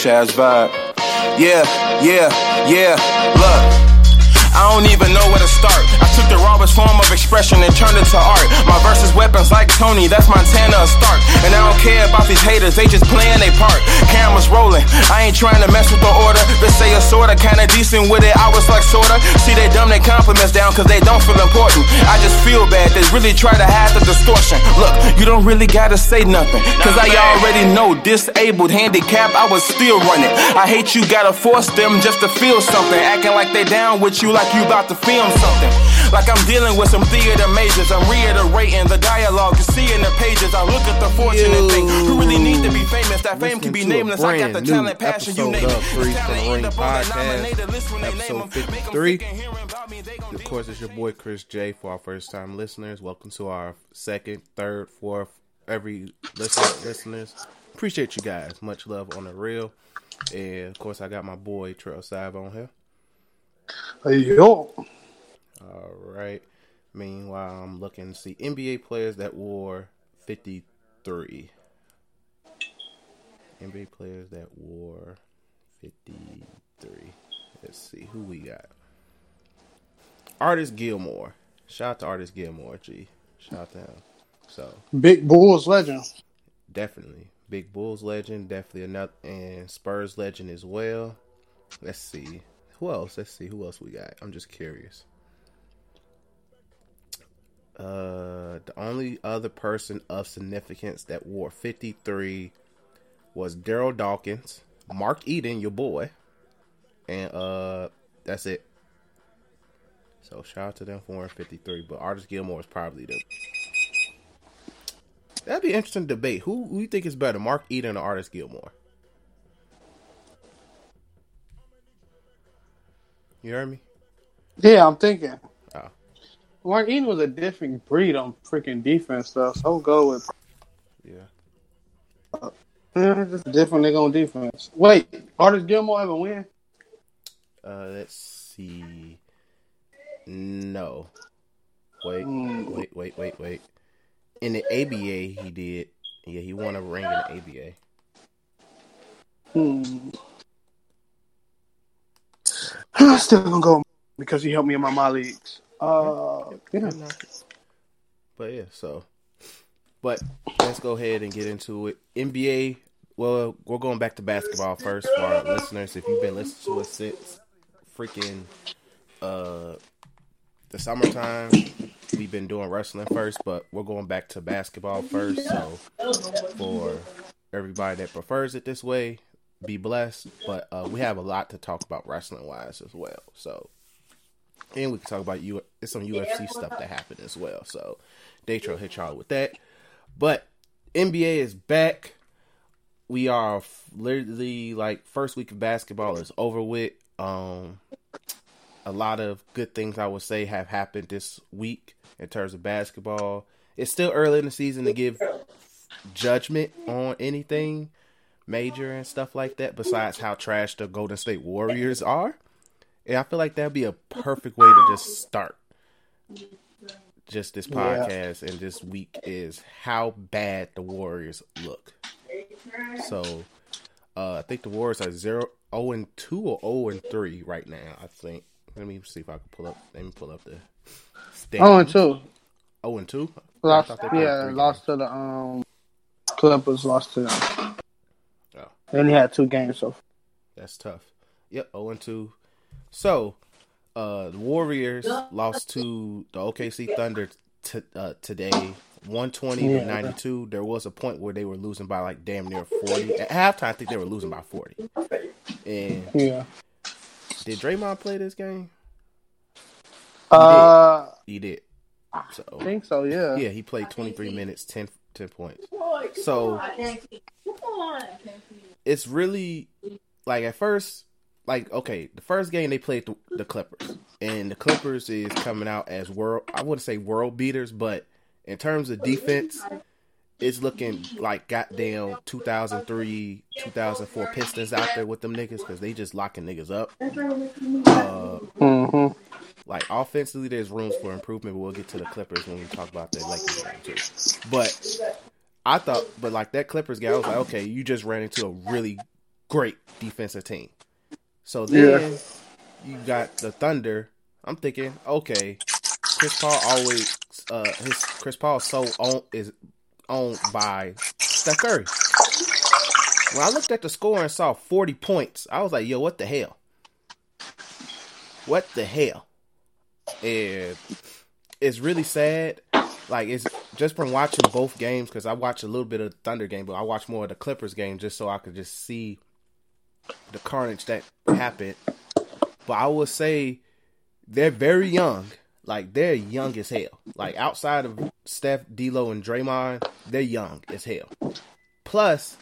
Shaz vibe. Yeah, yeah, yeah. Look. I don't even know where to start. I took the rawest form of expression and turned it to art. My verses weapons like Tony, that's Montana Stark. And I don't care about these haters, they just playing their part. Cameras rolling, I ain't trying to mess with the order. They say a sorta kinda decent with it, I was like sorta. See, they dumb their compliments down cause they don't feel important. I just feel bad, they really try to hide the distortion. Look, you don't really gotta say nothing. Cause I already know, disabled, handicapped, I was still running. I hate you gotta force them just to feel something. Acting like they down with you like you about to film something. Like I'm dealing with some theater majors. I'm reiterating the dialogue you see in the pages. I look at the fortunate thing. Who really need to be famous? That fame can be nameless. I got the talent, passion, you name it. I'm a free for the Ring podcast, episode 53. Of course, it's your boy Chris Jay. For our first time listeners, welcome to our second, third, fourth, every listener, listeners. Appreciate you guys. Much love on the real. And of course, I got my boy Trell Sav on here. Hey, Yo. All right. Meanwhile, I'm looking to see NBA players that wore 53. NBA players that wore 53. Let's see who we got. Artis Gilmore. Shout out to Artis Gilmore, G. Shout out to him. So Big Bulls legend. definitely Big Bulls legend, definitely another and Spurs legend as well. Let's see who else. Let's see who else we got. I'm just curious. Uh, the only other person of significance that wore 53 was Darryl Dawkins, Mark Eaton, your boy, and uh, that's it. So shout out to them for wearing 53. But Artis Gilmore is probably the. That'd be interesting debate. Who, who you think is better, Mark Eaton or Artis Gilmore? You heard me? Yeah, I'm thinking. Eaton was a different breed on freaking defense stuff. So I'll go with Yeah. yeah, just a different nigga on defense. Wait, Artis Gilmore ever win? Uh, let's see. No. Wait, Hmm. wait, wait, wait, wait. In the ABA, he did. Yeah, he won a ring in the ABA. Hmm. I'm still gonna go because he helped me in my my leagues. Uh, yeah. But yeah, so. But let's go ahead and get into it. NBA. Well, we're going back to basketball first for our listeners. If you've been listening to us since freaking uh the summertime, we've been doing wrestling first, but we're going back to basketball first. So for everybody that prefers it this way, be blessed. But uh, we have a lot to talk about wrestling wise as well. So and we can talk about you. It's some UFC stuff that happened as well. So Datro hit y'all with that. But NBA is back. We are f- literally like first week of basketball is over with. Um, a lot of good things I would say have happened this week in terms of basketball. It's still early in the season to give judgment on anything major and stuff like that. Besides how trash the Golden State Warriors are. And I feel like that'd be a perfect way to just start just this Yeah. podcast and this week is how bad the Warriors look. So uh I think the Warriors are 0 0 and 2 or 0 and 3 right now, I think. Let me see if I can pull up let me pull up the Oh, and two. 0 and 2? Lost, I thought they yeah, lost to the um Clippers. Lost to them. Oh. They only had two games, so That's tough. Yep, 0 and 2. So, uh, the Warriors lost to the OKC Thunder t- uh, today, 120 to 92. There was a point where they were losing by like damn near 40. At halftime, I think they were losing by 40. And yeah. did Draymond play this game? Uh, He did. So, I think so. Yeah. yeah, he played 23 minutes, 10, 10 points. So, it's really like at first like okay the first game they played the, the clippers. And the clippers is coming out as world i wouldn't say world beaters but in terms of defense it's looking like goddamn 2003 2004 pistons out there with them niggas because they just locking niggas up. Uh, hmm like offensively there's rooms for improvement but we'll get to the clippers when we talk about the lakers game too. But I thought, but like that Clippers guy, I was like, okay, you just ran into a really great defensive team. So then you got the Thunder. I'm thinking, okay, Chris Paul always uh his Chris Paul so own is owned by Steph Curry. When I looked at the score and saw 40 points, I was like, yo, what the hell? What the hell? And it's really sad. Like it's just from watching both games because I watched a little bit of the Thunder game, but I watched more of the Clippers game just so I could just see the carnage that happened. But I would say they're very young. Like they're young as hell. Like outside of Steph, D'Lo, and Draymond, they're young as hell. Plus,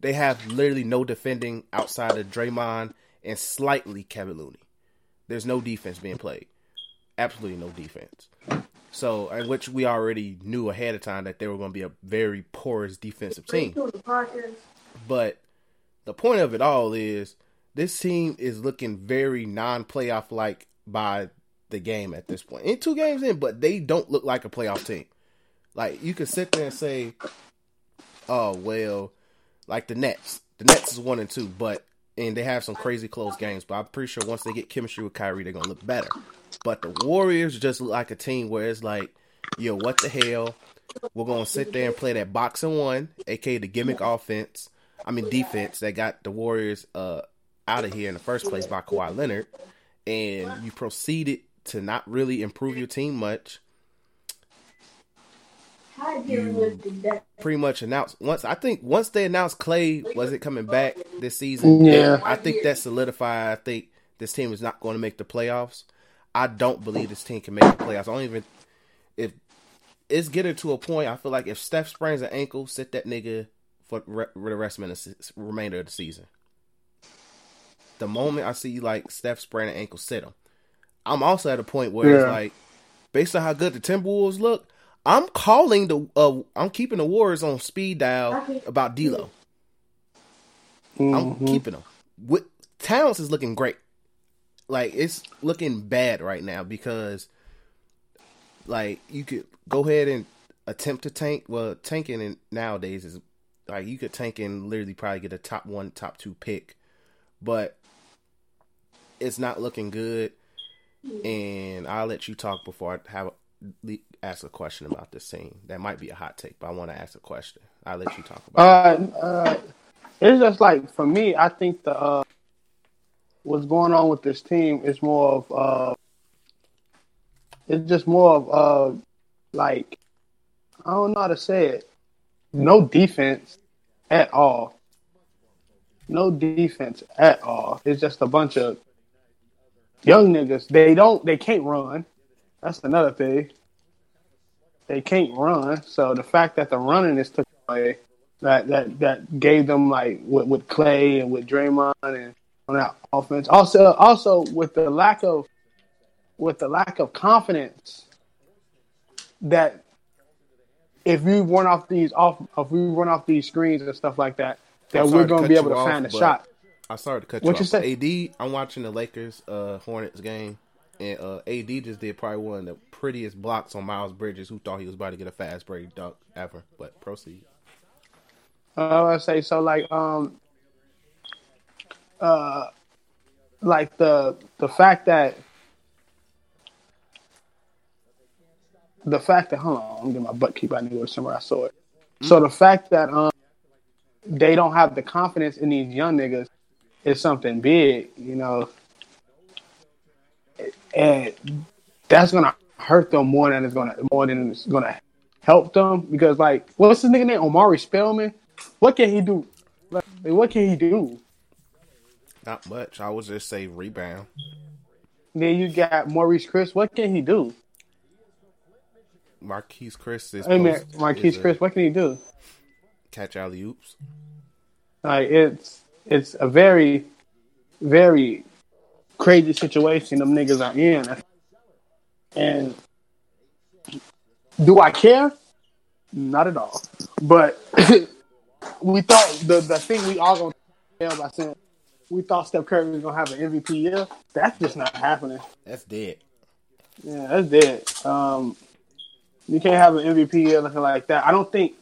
they have literally no defending outside of Draymond and slightly Kevin Looney. There's no defense being played. Absolutely no defense. So, in which we already knew ahead of time that they were going to be a very porous defensive team. But the point of it all is this team is looking very non-playoff like by the game at this point. In two games in, but they don't look like a playoff team. Like you could sit there and say, "Oh well," like the Nets. The Nets is one and two, but and they have some crazy close games. But I'm pretty sure once they get chemistry with Kyrie, they're gonna look better. But the Warriors just look like a team where it's like, yo, what the hell? We're gonna sit there and play that box and one, aka the gimmick offense. I mean defense that got the Warriors uh out of here in the first place by Kawhi Leonard, and you proceeded to not really improve your team much. You pretty much announced once. I think once they announced Clay wasn't coming back this season. Yeah. I think that solidified. I think this team is not going to make the playoffs. I don't believe this team can make the playoffs. I don't even if it's getting to a point. I feel like if Steph sprains an ankle, sit that nigga for re- the rest of the se- remainder of the season. The moment I see like Steph sprain an ankle, sit him. I'm also at a point where it's like, based on how good the Timberwolves look, I'm calling the uh, I'm keeping the Warriors on speed dial about D'Lo. I'm Mhm. keeping them. With Towns is looking great. Like it's looking bad right now because, like, you could go ahead and attempt to tank. Well, tanking in nowadays is like you could tank and literally probably get a top one, top two pick, but it's not looking good. And I'll let you talk before I have le- ask a question about this team. That might be a hot take, but I want to ask a question. I'll let you talk about. it. Uh, uh, it's just like for me, I think the uh, what's going on with this team is more of uh, it's just more of uh, like I don't know how to say it. No defense at all. No defense at all. It's just a bunch of young niggas. They don't. They can't run. That's another thing. They can't run. So the fact that the running is took away, that that that gave them like with, with Clay and with Draymond and on that offense. Also, also with the lack of with the lack of confidence that if we run off these off if we run off these screens and stuff like that, that we're going to be able to off, find a shot. I started to cut you. What you off. say? AD, I'm watching the Lakers uh, Hornets game, and uh, AD just did probably one of the prettiest blocks on Miles Bridges, who thought he was about to get a fast break dunk ever. But proceed. Uh, I say so. Like, um, uh, like the the fact that the fact that hold on, I'm getting my butt keep. I knew it was somewhere I saw it. So the fact that um they don't have the confidence in these young niggas is something big, you know, and that's gonna hurt them more than it's gonna more than it's gonna help them because like what's his nigga name Omari Spellman? What can he do? Like, what can he do? Not much. I would just say rebound. Then you got Marquese Chriss. What can he do? Marquese Chriss is mean, Marquese is Chris. What can he do? catch alley oops. Like it's it's a very very crazy situation them niggas are in. And do I care? Not at all. But we thought the the thing we all gonna tell by saying we thought Steph Curry was gonna have an MVP year. That's just not happening. That's dead. Yeah, that's dead. Um, you can't have an MVP or looking like that. I don't think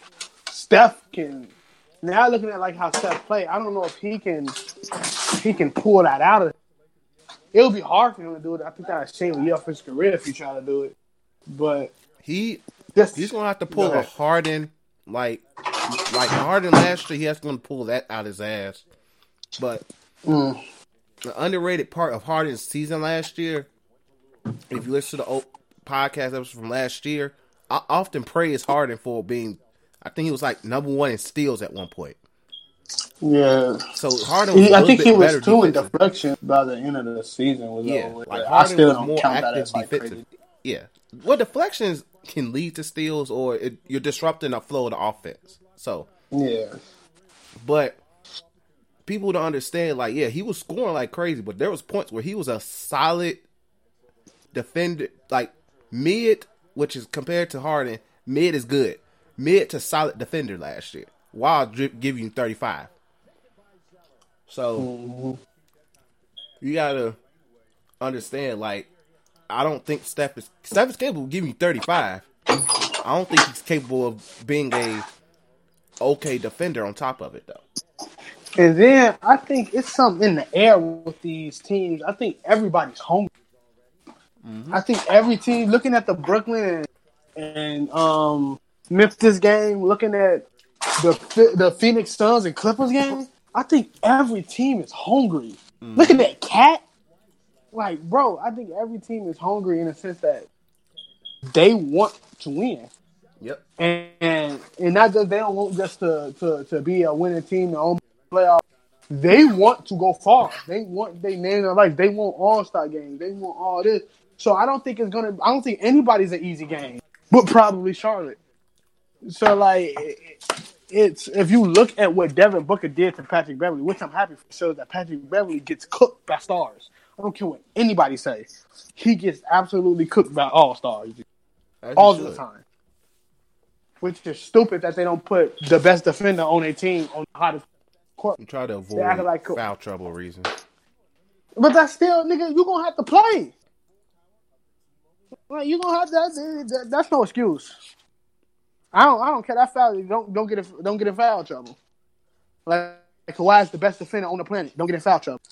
Steph can now looking at like how Steph play, I don't know if he can he can pull that out of. It would be hard for him to do it. I think that's shame a year of his career if he try to do it. But He just he's gonna have to pull a. Harden like like Harden last year. He has to pull that out of his ass. But Mm. the underrated part of Harden's season last year, if you listen to the old podcast episode from last year, I often praise Harden for being. I think he was like number one in steals at one point. yeah, So Harden was He- a I think he was two in deflection by the end of the season. Was Yeah, like I Harden still was don't more count that as like defensive. crazy. Yeah, well, deflections can lead to steals, or it, you're disrupting the flow of the offense. So, Yeah, but people don't understand. Like, yeah, he was scoring like crazy, but there was points where he was a solid defender, like mid, which is compared to Harden, mid is good, mid to solid defender last year. While giving you 35. So you gotta understand, like, I don't think Steph is Steph is capable of giving you 35. I don't think he's capable of being a okay defender on top of it though. and then I think it's something in the air with these teams. I think everybody's hungry. I think every team looking at the Brooklyn and, and um, Memphis game, looking at the the Phoenix Suns and Clippers game, I think every team is hungry. Look at that cat. Like, bro, I think every team is hungry in the sense that they want to win. Yep. And and, and not just they don't want just to, to, to be a winning team and own playoff. They want to go far. They want they name their life. They want all star games. They want all this. So I don't think it's gonna. I don't think anybody's an easy game, but probably Charlotte. So like, it, it's if you look at what Devin Booker did to Patrick Beverley, which I'm happy for, shows that Patrick Beverley gets cooked by stars. I don't care what anybody says, He gets absolutely cooked by all stars As all the time. Which is stupid that they don't put the best defender on their team on the hottest court. I'm trying to avoid like- foul trouble reasons. But that's still, nigga, you gonna have to play. Like you gonna have that, that. That's no excuse. I don't. I don't care that foul. Don't don't get in, don't get in foul trouble. Like Kawhi is the best defender on the planet. Don't get in foul trouble.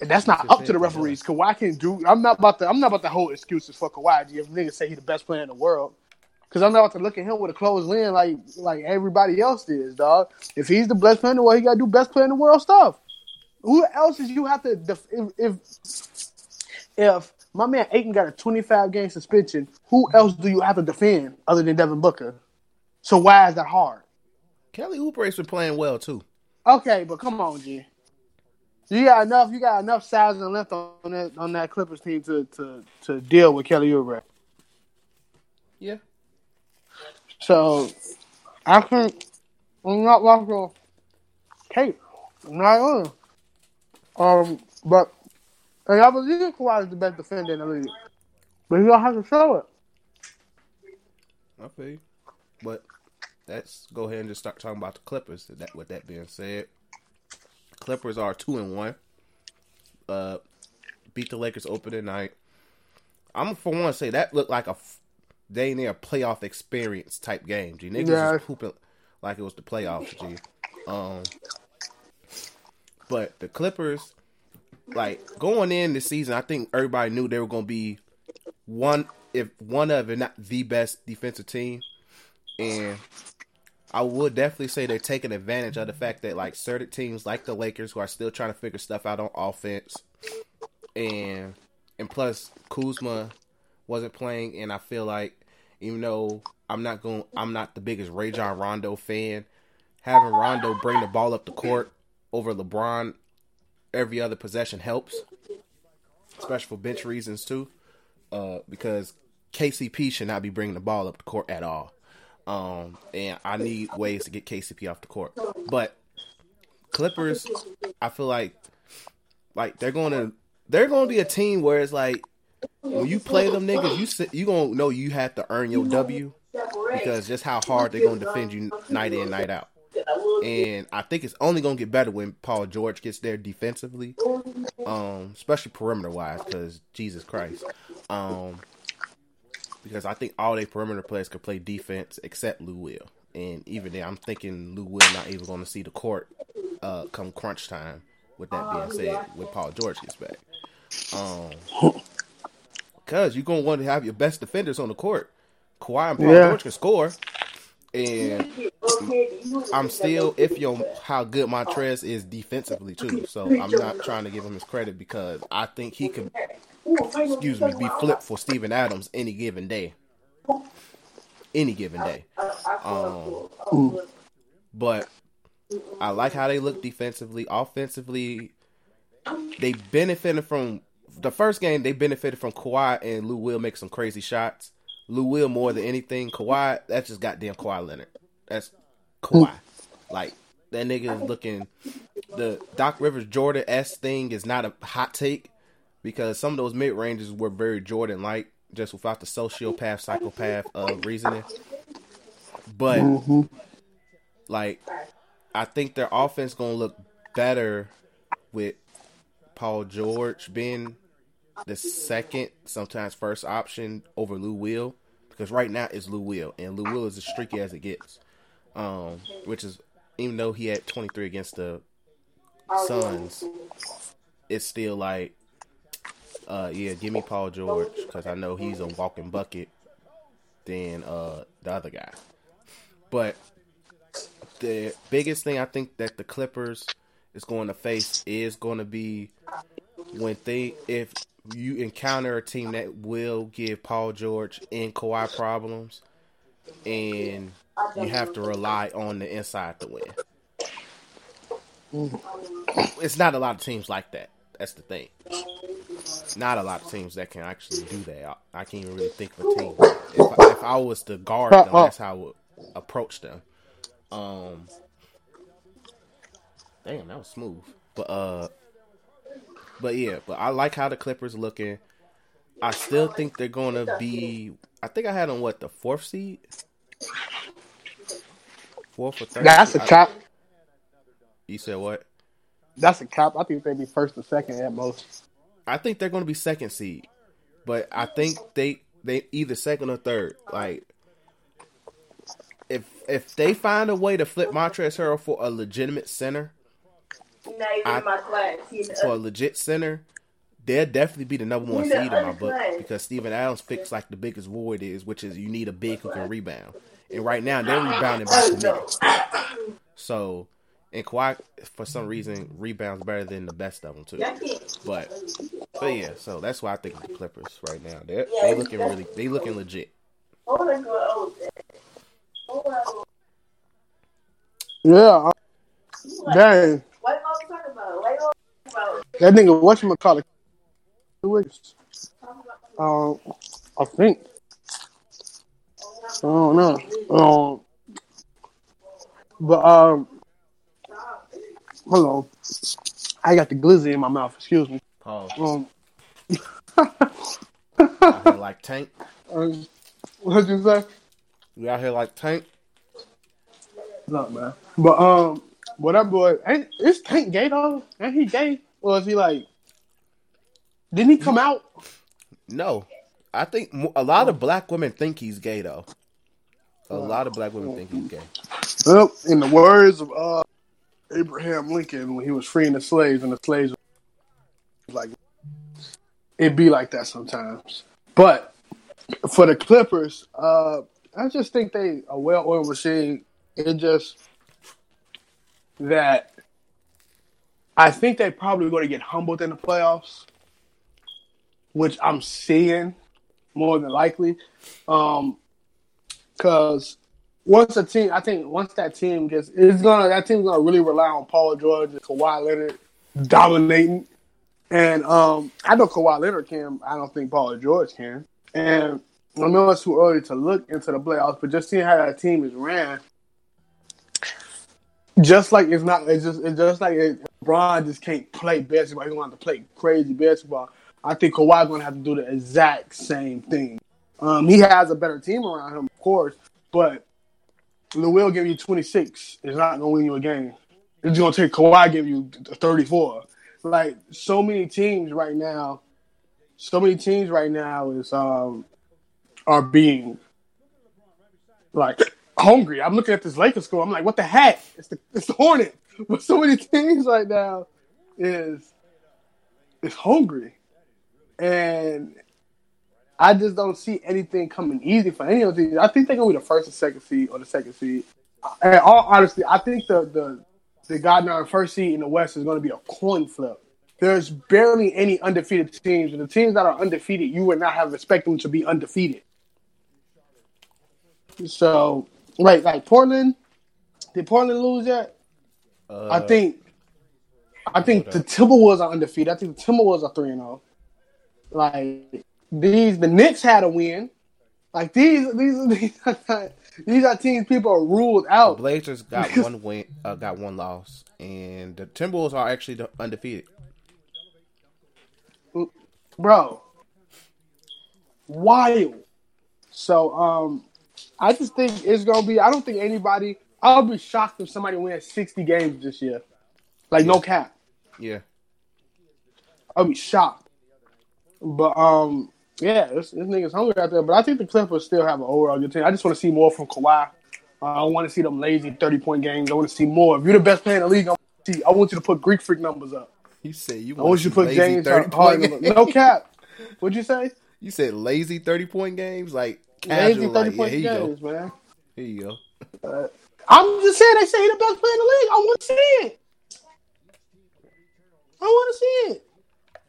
And that's not up to the referees. Kawhi can do. I'm not about to. I'm not about to hold excuses for Kawhi. If niggas say he's the best player in the world, because I'm not about to look at him with a closed lens like like everybody else is, dog. If he's the best player in the world, he got to do best player in the world stuff. Who else is you have to def- if, if if my man Ayton got a 25 game suspension, who else do you have to defend other than Devin Booker? So why is that hard? Kelly Oubre's been playing well too. Okay, but come on, G. You got enough. You got enough size and length on that on that Clippers team to to to deal with Kelly Oubre. Yeah. So I think I'm not the tape. Not on. Um, but and I believe Kawhi is the best defender in the league, but he don't have to show it. I feel you. But let's go ahead and just start talking about the Clippers. That with that being said, Clippers are two and one. Uh, beat the Lakers opening night. I'm for one say that looked like a day near playoff experience type game. G niggas Yeah. was pooping like it was the playoffs. G. Um, but the Clippers, like going in this season, I think everybody knew they were going to be one, if one of, if not the best defensive team. And I would definitely say they're taking advantage of the fact that like certain teams like the Lakers who are still trying to figure stuff out on offense, and and plus Kuzma wasn't playing, and I feel like even though I'm not going, I'm not the biggest Rajon Rondo fan. Having Rondo bring the ball up the court over LeBron every other possession helps, especially for bench reasons too, uh, because KCP should not be bringing the ball up the court at all. Um, and I need ways to get KCP off the court. But Clippers, I feel like like they're going to they're going to be a team where it's like when you play them niggas, you you gonna know you have to earn your W because just how hard they're to defend you night in night out. And I think it's only going to get better when Paul George gets there defensively, um, especially perimeter wise. Because Jesus Christ, um, because I think all their perimeter players could play defense except Lou Will, and even then, I'm thinking Lou Will not even going to see the court uh, come crunch time. With that being said, when Paul George gets back, um, because you're gonna want to have your best defenders on the court. Kawhi and Paul Yeah. George can score, and I'm still iffy on how good Montrez is defensively too. So I'm not trying to give him his credit because I think he could, excuse me, be flipped for Steven Adams any given day. Any given day. Um, but I like how they look defensively. Offensively, they benefited from the first game. They benefited from Kawhi and Lou Will make some crazy shots. Lou Will more than anything. Kawhi, that's just goddamn Kawhi Leonard. That's Kawhi. Like that nigga is looking. The Doc Rivers Jordan S thing is not a hot take because some of those mid ranges were very Jordan like, just without the sociopath psychopath uh, reasoning. But Mm-hmm. like, I think their offense gonna look better with Paul George being the second, sometimes first option over Lou Will, because right now it's Lou Will, and Lou Will is as streaky as it gets. Um, which is even though he had 23 against the Suns, it's still like, uh, yeah, give me Paul George because I know he's a walking bucket than uh the other guy. But the biggest thing I think that the Clippers is going to face is going to be when they if you encounter a team that will give Paul George and Kawhi problems, and you have to rely on the inside to win. It's not a lot of teams like that. That's the thing. Not a lot of teams that can actually do that. I, can't even really think of a team. If, I- if I was to guard them, that's how I would approach them. Um, damn, that was smooth. But uh, but yeah, but I like how the Clippers looking. I still think they're to be. I think I had them what the fourth seed, fourth or third. That's a I- cap. You said what? That's a cap. I think they'd be first or second at most. I think they're going to be second seed, but I think they they either second or third. Like if if they find a way to flip Montrezl Harrell for a legitimate center, I- for a legit center, they'll definitely be the number one seed in my book because Steven Adams fixed like the biggest void is, which is you need a big who can rebound. And right now they're rebounding by committee. So and Kawhi for some reason rebounds better than the best of them too. But but yeah, so that's why I think of the Clippers right now. They they looking really they looking legit. Yeah. Dang. That nigga, what you call it? Um, I think. I don't know. Um, but um, hold on. I got the glizzy in my mouth. Excuse me. Pause. Um, Out here like Tank. uh, what'd you say? We out here like Tank. Look, man. But um, what that boy ain't is Tank gay though? Ain't he gay? Or is he like? Didn't he come out? No, I think a lot of black women think he's gay though. A lot of black women think he's gay. Well, in the words of uh, Abraham Lincoln when he was freeing the slaves, and the slaves was like, it be like that sometimes. But for the Clippers, uh, I just think they a well-oiled machine. It just that I think they probably going to get humbled in the playoffs, which I'm seeing more than likely. Um, because once a team, I think once that team gets, it's gonna that team's gonna really rely on Paul George and Kawhi Leonard dominating. And um, I know Kawhi Leonard can. I don't think Paul George can. And I know it's too early to look into the playoffs, but just seeing how that team is ran, just like it's not, it's just, it's just like it, LeBron just can't play basketball. He have to play crazy basketball. I think Kawhi's gonna have to do the exact same thing. Um, he has a better team around him, of course, but Lou give you 26. It's not gonna win you a game. It's gonna take Kawhi give you 34. Like so many teams right now, so many teams right now is um are being like hungry. I'm looking at this Lakers score. I'm like, what the heck? It's the it's the Hornet. But so many teams right now is is hungry, and I just don't see anything coming easy for any of these. I think they're gonna be the first or second seed or the second seed. And all honestly, I think the the the goddamn first seed in the West is gonna be a coin flip. There's barely any undefeated teams, and the teams that are undefeated, you would not have expected them to be undefeated. So, like like Portland, did Portland lose yet? Uh, I think I think the Timberwolves are undefeated. I think the Timberwolves are three and zero. Like these, the Knicks had a win. Like these, these, these are not, these are teams people are ruled the out. Blazers got one win, uh, got one loss, and the Timberwolves are actually undefeated. bro. Wild. So um I just think it's gonna be I don't think anybody I'll be shocked if somebody wins sixty games this year. Like no cap. Yeah, I'll be shocked. But um yeah, this, this nigga's hungry out there. But I think the Clippers still have an overall good team. I just want to see more from Kawhi. Uh, I want to see them lazy thirty point games. I want to see more. If you're the best player in the league, I want, to see, I want you to put Greek freak numbers up. you said you I want you to put lazy James Harden. point games. No cap. What'd you say? You said lazy thirty point games, like Lazy casual. thirty Like, yeah, point go. games, man. Here you go. I'm just saying they say he the best player in the league. I want to see it. I want to see it.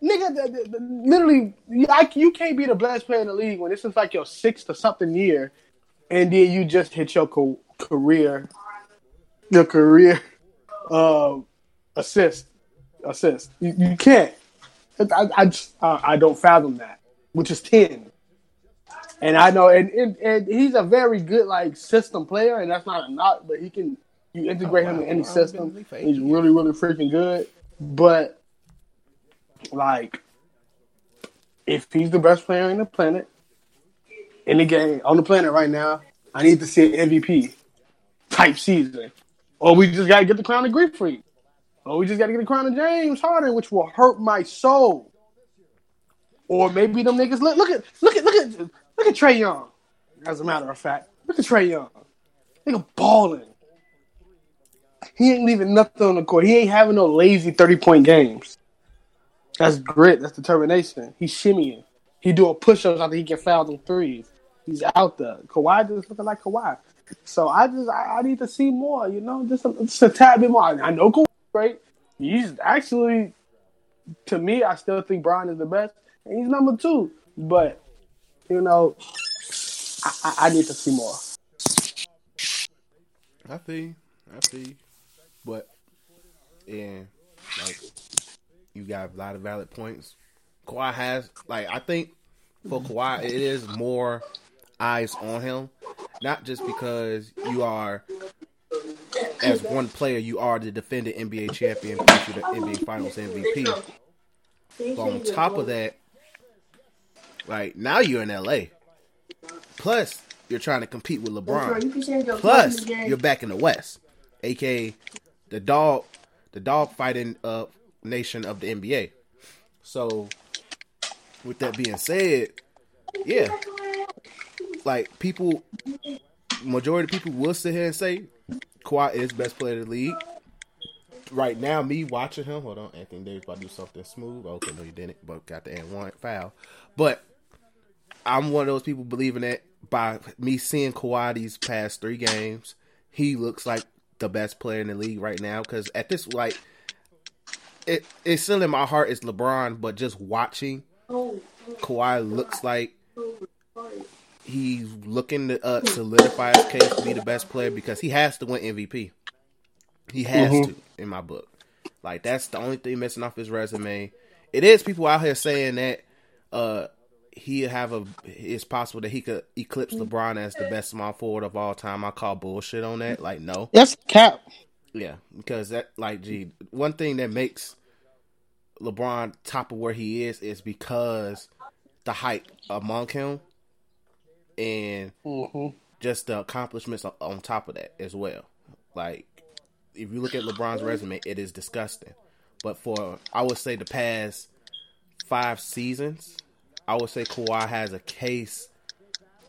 Nigga, the, the, literally, like you can't be the best player in the league when this is like your sixth or something year, and then you just hit your co- career, your career uh, assist, assist. You, you can't. I, I just, I, I don't fathom that, which is ten. And I know, and, and and he's a very good like system player, and that's not a knock, but he can you integrate Oh, him in any I've been in the system. league for eight He's really, really freaking good. But like, if he's the best player in the planet, in the game on the planet right now, I need to see an MVP type season, or we just gotta get the crown of Greek Freak, or we just gotta get the crown of James Harden, which will hurt my soul. Or maybe them niggas look look at look at look at look at Trae Young. As a matter of fact, look at Trae Young. Nigga balling. He ain't leaving nothing on the court. He ain't having no lazy thirty point games. That's grit. That's determination. He's shimmying. He doing push ups after he get fouled on threes. He's out there. Kawhi just looking like Kawhi. So I just I, I need to see more. You know, just a, just a tad bit more. I, I know Kawhi, great. He's actually, to me, I still think Brian is the best, and he's number two. But you know, I, I, I need to see more. I see. I see, but yeah, like you got a lot of valid points. Kawhi has like I think for Kawhi it is more eyes on him, not just because you are as one player you are the defending NBA champion, the NBA Finals MVP. But on top of that, like now you're in LA. Plus, you're trying to compete with LeBron. Plus, you're back in the West, aka the dog, the dog fighting uh, nation of the NBA. So, with that being said, yeah, like people, majority of people will sit here and say Kawhi is best player of the league. Right now, me watching him, hold on, Anthony Davis about to do something smooth. Okay, no, you didn't, but got the and one foul. But I'm one of those people believing that by me seeing Kawhi these past three games, he looks like the best player in the league right now. Because at this, like, it it's still in my heart is LeBron, but just watching Kawhi looks like he's looking to uh, solidify his case to be the best player because he has to win MVP. He has to, in my book. Like that's the only thing missing off his resume. It is people out here saying that uh he have a it's possible that he could eclipse LeBron as the best small forward of all time. I call bullshit on that. Like no. That's cap. Yeah, because that like gee, one thing that makes LeBron top of where he is is because the hype among him and mm-hmm. just the accomplishments on- on top of that as well. Like if you look at LeBron's resume, it is disgusting. But for I would say the past five seasons, I would say Kawhi has a case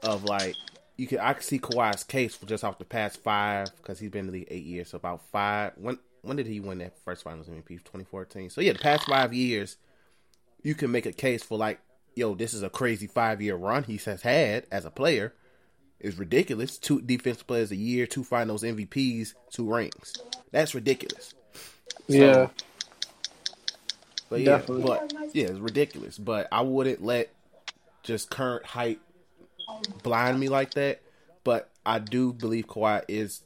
of like you can I can see Kawhi's case for just off the past five because he's been in the league eight years, so about five. When when did he win that first Finals MVP? 2014. So yeah, the past five years, you can make a case for like, yo, this is a crazy five year run he has had as a player. Is ridiculous. Two defensive players a year, two Finals MVPs, two rings. That's ridiculous. yeah, But yeah, Definitely. but yeah, it's ridiculous. But I wouldn't let just current hype blind me like that. But I do believe Kawhi is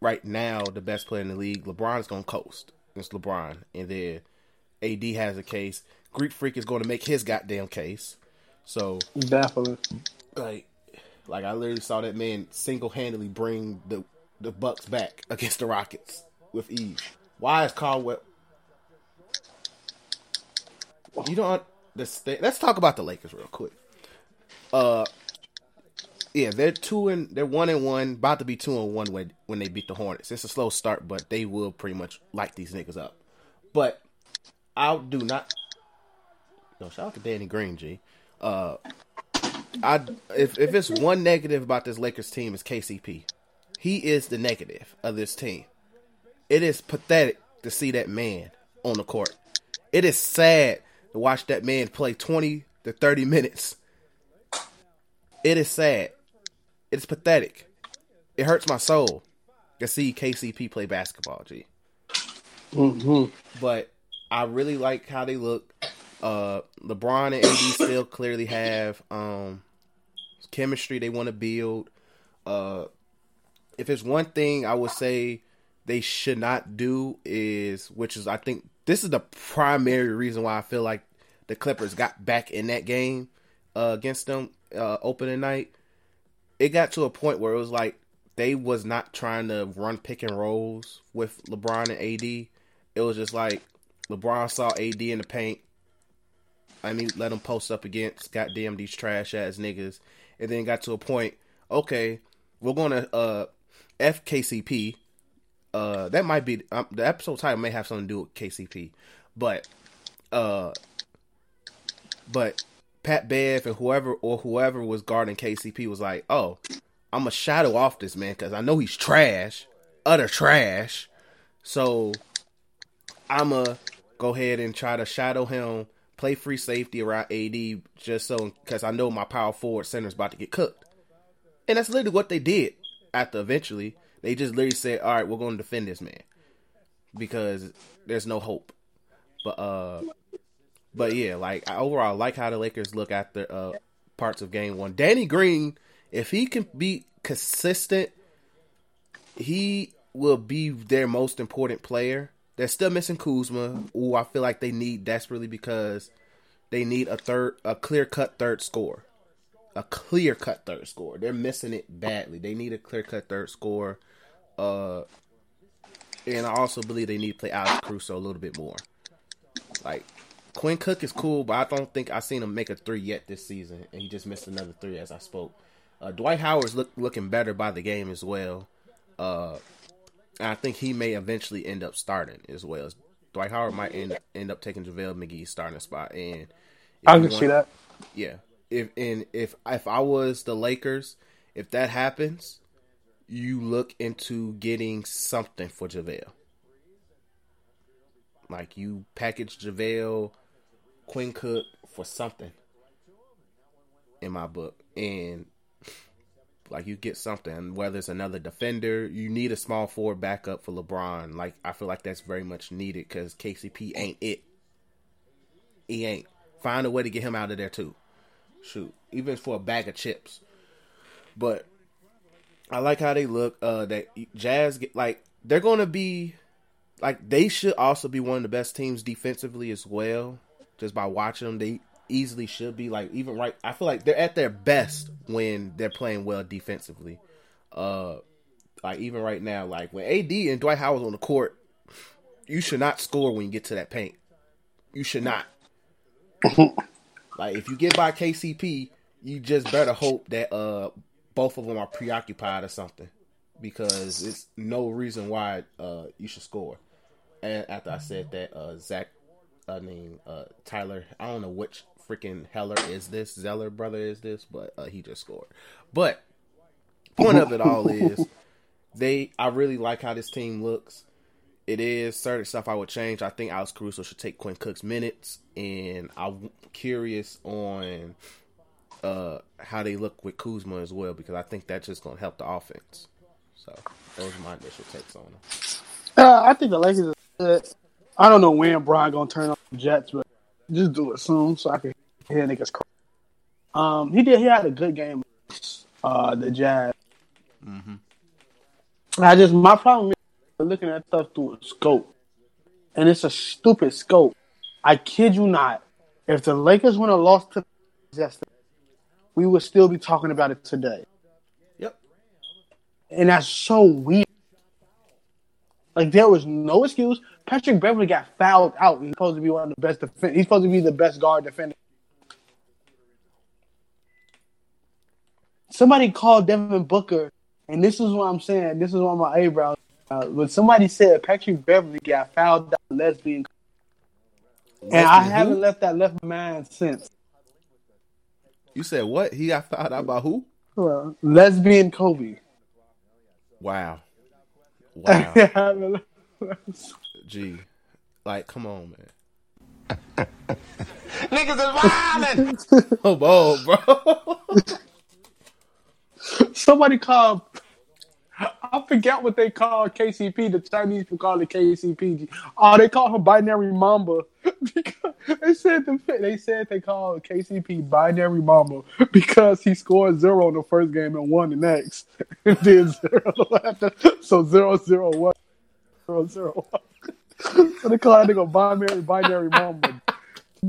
right now the best player in the league. LeBron's gonna coast. It's LeBron, and then AD has a case. Greek Freak is going to make his goddamn case. So definitely. like, like I literally saw that man single handedly bring the the Bucks back against the Rockets with ease. Why is Caldwell? You don't understand. Let's talk about the Lakers real quick. Uh, yeah, they're two and they're one and one, about to be two and one when when they beat the Hornets. It's a slow start, but they will pretty much light these niggas up. But I do not. No, shout out to Danny Green, G. Uh, I if if it's one negative about this Lakers team is KCP. He is the negative of this team. It is pathetic to see that man on the court. It is sad to watch that man play 20 to 30 minutes. It is sad. It's pathetic. It hurts my soul to see KCP play basketball, G. hmm But I really like how they look. Uh, LeBron and AD still clearly have um, chemistry they want to build. Uh, if it's one thing I would say they should not do is, which is I think this is the primary reason why I feel like the Clippers got back in that game uh, against them uh, opening night. It got to a point where it was like they was not trying to run pick and rolls with LeBron and AD. It was just like LeBron saw AD in the paint. I mean, let him post up against goddamn these trash ass niggas, and then it got to a point. Okay, we're gonna uh FKCP. Uh, that might be um, the episode title may have something to do with KCP, but uh, but Pat Bev and whoever or whoever was guarding KCP was like, oh, I'm gonna shadow off this man because I know he's trash, utter trash. So I'm gonna go ahead and try to shadow him, play free safety around AD just so because I know my power forward center is about to get cooked. And that's literally what they did after eventually. They just literally said, All right, we're gonna defend this man. Because there's no hope. But uh but yeah, like I overall I like how the Lakers look after uh parts of game one. Danny Green, if he can be consistent, he will be their most important player. They're still missing Kuzma, who I feel like they need desperately because they need a third, a clear cut third score, a clear cut third score. They're missing it badly. They need a clear cut third score, uh, and I also believe they need to play Alex Caruso a little bit more. Like Quinn Cook is cool, but I don't think I've seen him make a three yet this season, and he just missed another three as I spoke. Uh, Dwight Howard's look, looking better by the game as well. Uh, I think he may eventually end up starting as well. Dwight Howard might end end up taking JaVale McGee's starting spot, and I can see that. Yeah, if and if if I was the Lakers, if that happens, you look into getting something for JaVale. Like you package JaVale, Quinn Cook for something in my book. And like you get something, whether it's another defender, you need a small forward backup for LeBron. Like I feel like that's very much needed because KCP ain't it. He ain't. Find a way to get him out of there too. Shoot, even for a bag of chips. But I like how they look. Uh, that Jazz get like they're to be like they should also be one of the best teams defensively as well. Just by watching them, they easily should be like even right. I feel like they're at their best when they're playing well defensively. Uh, like even right now, like when AD and Dwight Howard's on the court, you should not score when you get to that paint. You should not. like if you get by KCP, you just better hope that uh both of them are preoccupied or something because it's no reason why uh you should score. And after I said that, uh Zach, I mean uh Tyler, I don't know which freaking Zeller is this Zeller brother is this, but uh, he just scored. But point of it all is they. I really like how this team looks. It is certain stuff I would change. I think Alex Caruso should take Quinn Cook's minutes, and I'm curious on uh, how they look with Kuzma as well because I think that's just going to help the offense. So those are my initial takes on them. Uh, I think the Lakers. Are good. I don't know when Brian gonna turn Jets, but just do it soon so I can hear niggas cry. Um, he did. He had a good game. Uh, the Jazz. I just my problem is looking at stuff through a scope, and it's a stupid scope. I kid you not. If the Lakers would have lost to the yesterday, we would still be talking about it today. Yep. And that's so weird. Like there was no excuse. Patrick Beverley got fouled out. He's supposed to be one of the best defend. He's supposed to be the best guard defender. Somebody called Devin Booker, and this is what I'm saying. This is of my eyebrows. Uh, when somebody said Patrick Beverley got fouled out lesbian, and I haven't left that left my mind since. You said what? He got fouled out by who? Well, lesbian Kobe. Wow. Wow. I haven't left- Gee. Like, come on, man. Niggas is wildin'. Come on, bro. Somebody called. I forget what they call KCP. The Chinese people call it KCP. Oh, they call him Binary Mamba because they said the they said they called KCP Binary Mamba because he scored zero in the first game and won the next, and then zero after. So zero zero one zero zero one. So they call that nigga Binary Binary Mamba.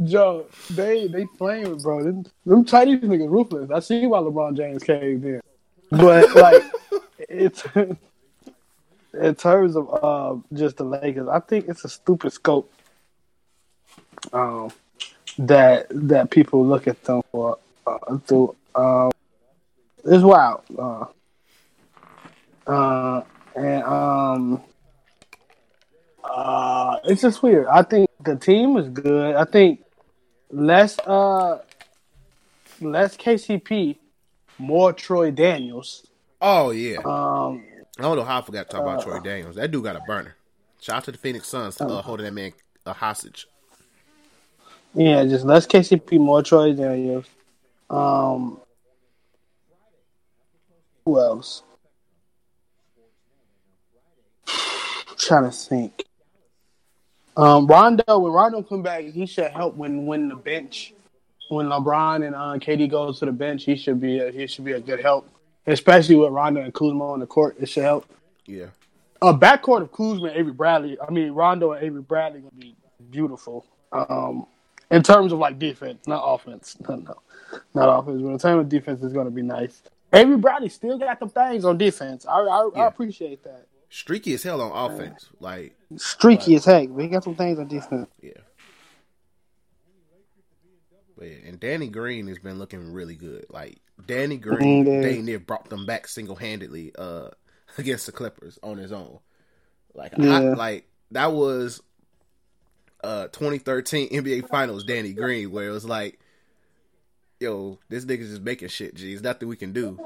Joe, they they playing, with bro. Them, them Chinese niggas ruthless. I see why LeBron James caved in, but like it's in terms of uh, just the Lakers. I think it's a stupid scope um, that that people look at them for uh, through. Um, it's wild, uh, uh, and um, uh, it's just weird. I think the team is good. I think less uh less KCP, more Troy Daniels. Oh, yeah. Um, I don't know how I forgot to talk about Troy Daniels. That dude got a burner. Shout out to the Phoenix Suns uh, holding that man a hostage. yeah, just less KCP, more Troy Daniels. Um, who else? trying to think. Um, Rondo, when Rondo come back, he should help when when the bench, when LeBron and uh, AD goes to the bench, he should be a, he should be a good help, especially with Rondo and Kuzma on the court. It should help. Yeah. A backcourt of Kuzma and Avery Bradley. I mean, Rondo and Avery Bradley would be beautiful. Um, in terms of like defense, not offense. No, no, not offense. But in terms of defense, is going to be nice. Avery Bradley still got some things on defense. I I, Yeah. I appreciate that. Streaky as hell on offense. Like, Streaky as heck, but he got some things on defense. yeah. Yeah, and Danny Green has been looking really good. Like Danny Green, Mhm. they near brought them back single handedly uh, against the Clippers on his own. Like, I, like that was uh 2013 NBA Finals Danny Green, where it was like, yo, this nigga's just making shit. G, there's nothing we can do.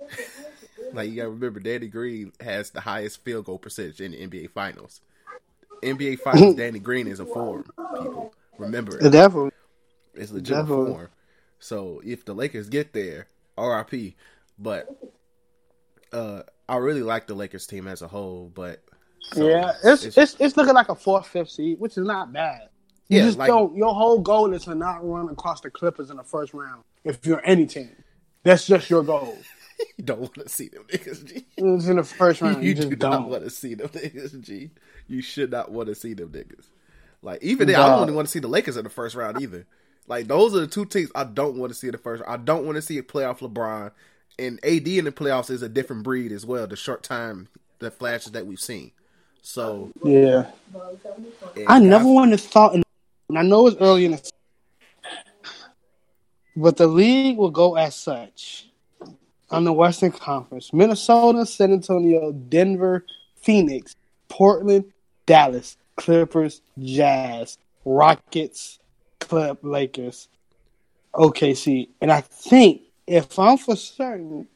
like you gotta remember, Danny Green has the highest field goal percentage in the NBA Finals. NBA Finals, Danny Green is a form. People remember it. Definitely. It's legit Definitely. form. So if the Lakers get there, RIP. But uh I really like the Lakers team as a whole, but so yeah, it's, it's it's looking like a fourth, fifth seed, which is not bad. You Yeah, just like- don't. Your whole goal is to not run across the Clippers in the first round. If you're any team, that's just your goal. you don't want to see them niggas, G. It's in the first round. You, You, do just not don't. want to see them niggas, G. You should not want to see them niggas. Like even then, I don't even want to see the Lakers in the first round either. Like those are the two teams I don't want to see in the first. I don't want to see a playoff LeBron and AD in the playoffs is a different breed as well. The short time, the flashes that we've seen. So Yeah, I never would have thought. And I know it's early in the, but the league will go as such on the Western Conference: Minnesota, San Antonio, Denver, Phoenix, Portland, Dallas, Clippers, Jazz, Rockets, Clip, Lakers, OKC, and I think if I'm for certain,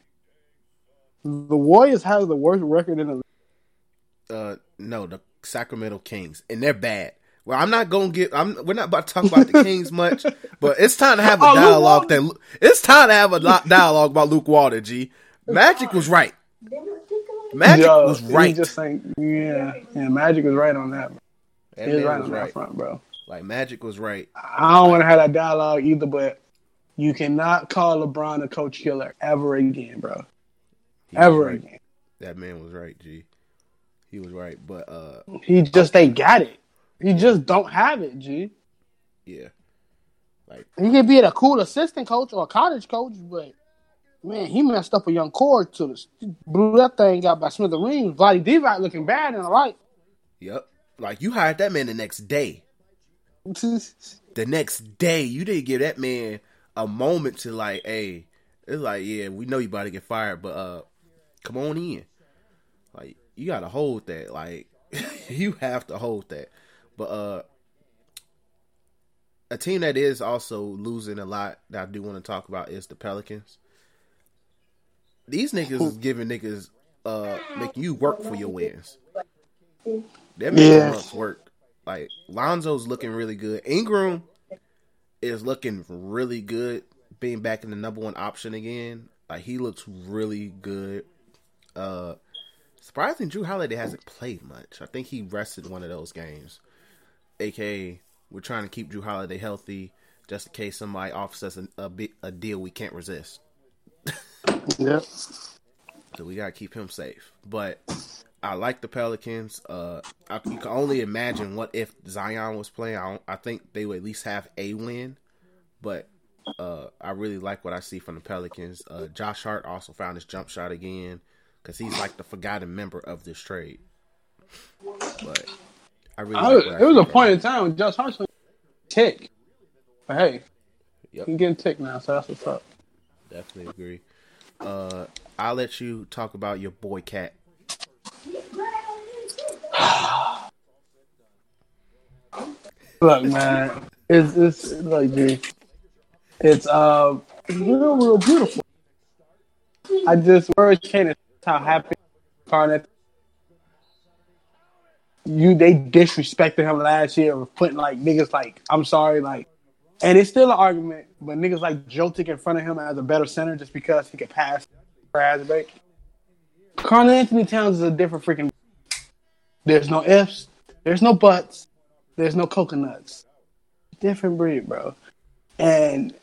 The Warriors have the worst record in the. Uh, no, the Sacramento Kings, and they're bad. Well, I'm not gonna get. I'm. We're not about to talk about the Kings much, but it's time to have a oh, dialogue. That it's time to have a dialogue about Luke Walton. G. Magic was right. Magic Yo, was right. Just saying, yeah, yeah. Magic was right on that. He was right on right. that front, bro. Like Magic was right. I don't want to have that dialogue either, but you cannot call LeBron a coach killer ever again, bro. He ever right. again. That man was right, G. He was right, but uh he just ain't got it. He just don't have it, G. Yeah. Like he can be a cool assistant coach or a college coach, but man, he messed up a young core to the blew that thing out by Smith and Rings. Vlade Divac looking bad in the light. Yep. Like you hired that man the next day. the next day, you didn't give that man a moment to like, hey, it's like, yeah, we know you about to get fired, but uh, come on in. Like you gotta hold that. Like you have to hold that. But uh, a team that is also losing a lot that I do want to talk about is the Pelicans. These niggas is giving niggas uh making you work for your wins. They're making yeah. work. Like Lonzo's looking really good. Ingram is looking really good, being back in the number one option again. Like he looks really good. Uh surprising Jrue Holiday hasn't played much. I think he rested one of those games. AKA we're trying to keep Jrue Holiday healthy just in case somebody offers us a, a, a deal we can't resist. yep. So we gotta keep him safe. But I like the Pelicans. Uh, I, you can only imagine what if Zion was playing. I, I think they would at least have a win. But uh, I really like what I see from the Pelicans. Uh, Josh Hart also found his jump shot again because he's like the forgotten member of this trade. But I really, I was, it was a point in time when Josh Hart was tick. But hey, yep. he's getting tick now, so that's what's up. Definitely agree. Uh, I'll let you talk about your boy KAT. Look, man, it's it's like it's uh real real beautiful. I just words can't how happy Karl-Anthony. You they disrespected him last year of putting like niggas like I'm sorry like, and it's still an argument, but niggas like Joe in front of him as a better center just because he could pass for Asbeck. Karl-Anthony Towns is a different freaking. There's no ifs. There's no buts. There's no coconuts. Different breed, bro. And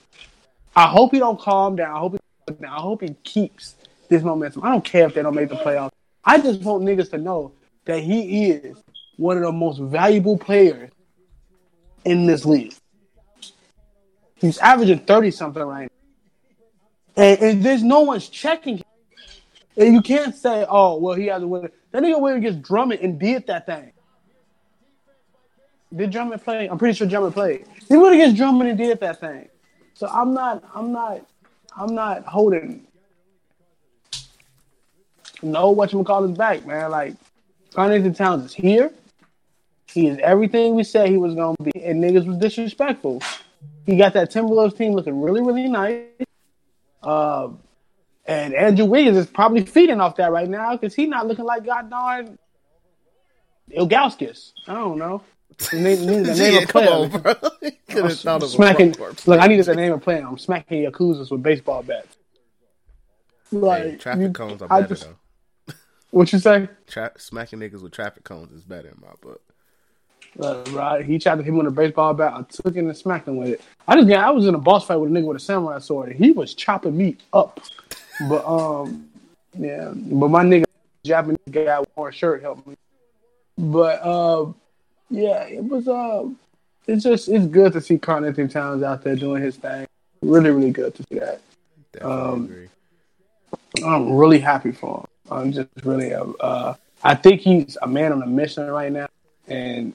I hope he don't calm down. I hope he, I hope he keeps this momentum. I don't care if they don't make the playoffs. I just want niggas to know that he is one of the most valuable players in this league. He's averaging 30 something right now. And, and there's no one's checking him. And you can't say, oh, well, he has a winner. That nigga went against Drummond and did that thing. Did Drummond play? I'm pretty sure Drummond played. He went against Drummond and did that thing. So I'm not, I'm not, I'm not holding no what you his back, man. Like Karl-Anthony Towns is here. He is everything we said he was gonna be, and niggas was disrespectful. He got that Timberwolves team looking really, really nice. Uh, and Andrew Wiggins is probably feeding off that right now because he's not looking like God darn Ilgauskas. I don't know. The name, the name yeah, of come on, bro. smacking, look, I needed the name of player. I'm smacking Yakuzas with baseball bats. Like hey, traffic you, cones are better just, though. What you say? Tra- smacking niggas with traffic cones is better in my book. Uh, right, he tried to hit me with a baseball bat. I took it and smacked him with it. I just, I was in a boss fight with a nigga with a samurai sword. and he was chopping me up. But um, yeah. But my nigga Japanese guy wore a shirt helped me. But uh, yeah, it was uh, it's just it's good to see Karl-Anthony Towns out there doing his thing. Really, really good to see that. Um, agree. I'm really happy for him. I'm just really uh, uh, I think he's a man on a mission right now, and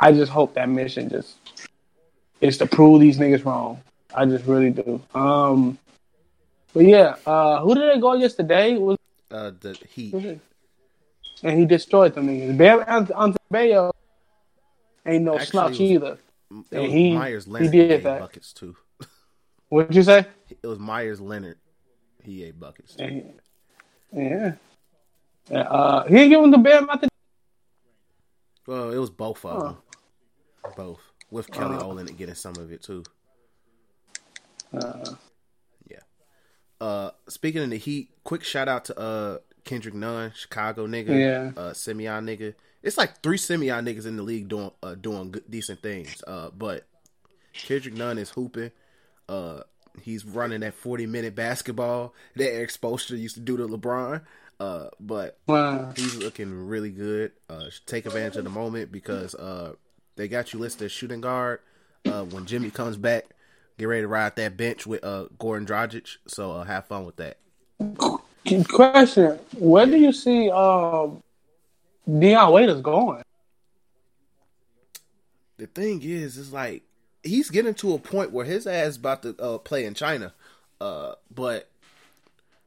I just hope that mission just is to prove these niggas wrong. I just really do. Um, but yeah, uh, who did they go against today? Was uh, the Heat, and he destroyed them niggas. Bam Adebayo ain't no Actually, slouch either. and he Meyers Leonard he did that. buckets too. What did you say? It was Meyers Leonard. He ate buckets. Too. Yeah. Uh, he ain't giving the about the. Well, it was both of them. Both with Kelly Uh. Olynyk getting some of it too. Uh, Yeah. Uh, speaking of the Heat, quick shout out to uh Kendrick Nunn, Chicago nigga, Yeah. uh Simeon nigga. It's like three Simeon niggas in the league doing uh doing good, decent things. Uh, but Kendrick Nunn is hooping. Uh, he's running that forty minute basketball that Erik Spoelstra used to do to LeBron. Uh, but uh, he's looking really good. Uh, take advantage of the moment because uh, they got you listed as shooting guard. Uh, when Jimmy comes back, get ready to ride that bench with uh, Goran Dragic. So uh, have fun with that. question: Where do you see um, Dion Waiters going? The thing is, is like he's getting to a point where his ass about to uh, play in China, uh, but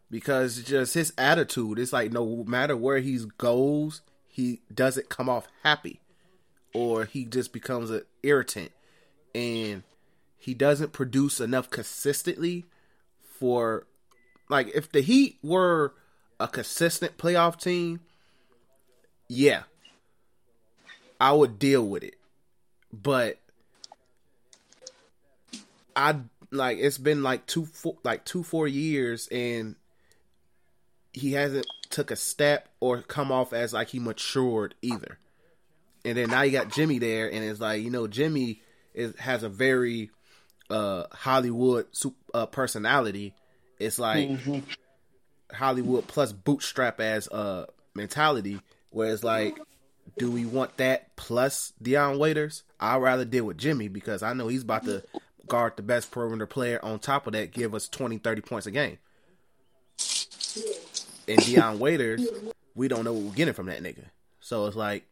because just his attitude, it's like no matter where he goes, he doesn't come off happy, or he just becomes an irritant, and he doesn't produce enough consistently for like if the Heat were a consistent playoff team, yeah, I would deal with it. But I like it's been like two four, like two four years and he hasn't took a step or come off as like he matured either. And then now you got Jimmy there and it's like, you know, Jimmy is has a very uh Hollywood uh, personality. It's like Hollywood plus bootstrap as uh mentality where it's like do we want that plus Dion Waiters? I'd rather deal with Jimmy because I know he's about to guard the best perimeter player on top of that, give us 20, 30 points a game. And Dion Waiters, we don't know what we're getting from that nigga. So it's like,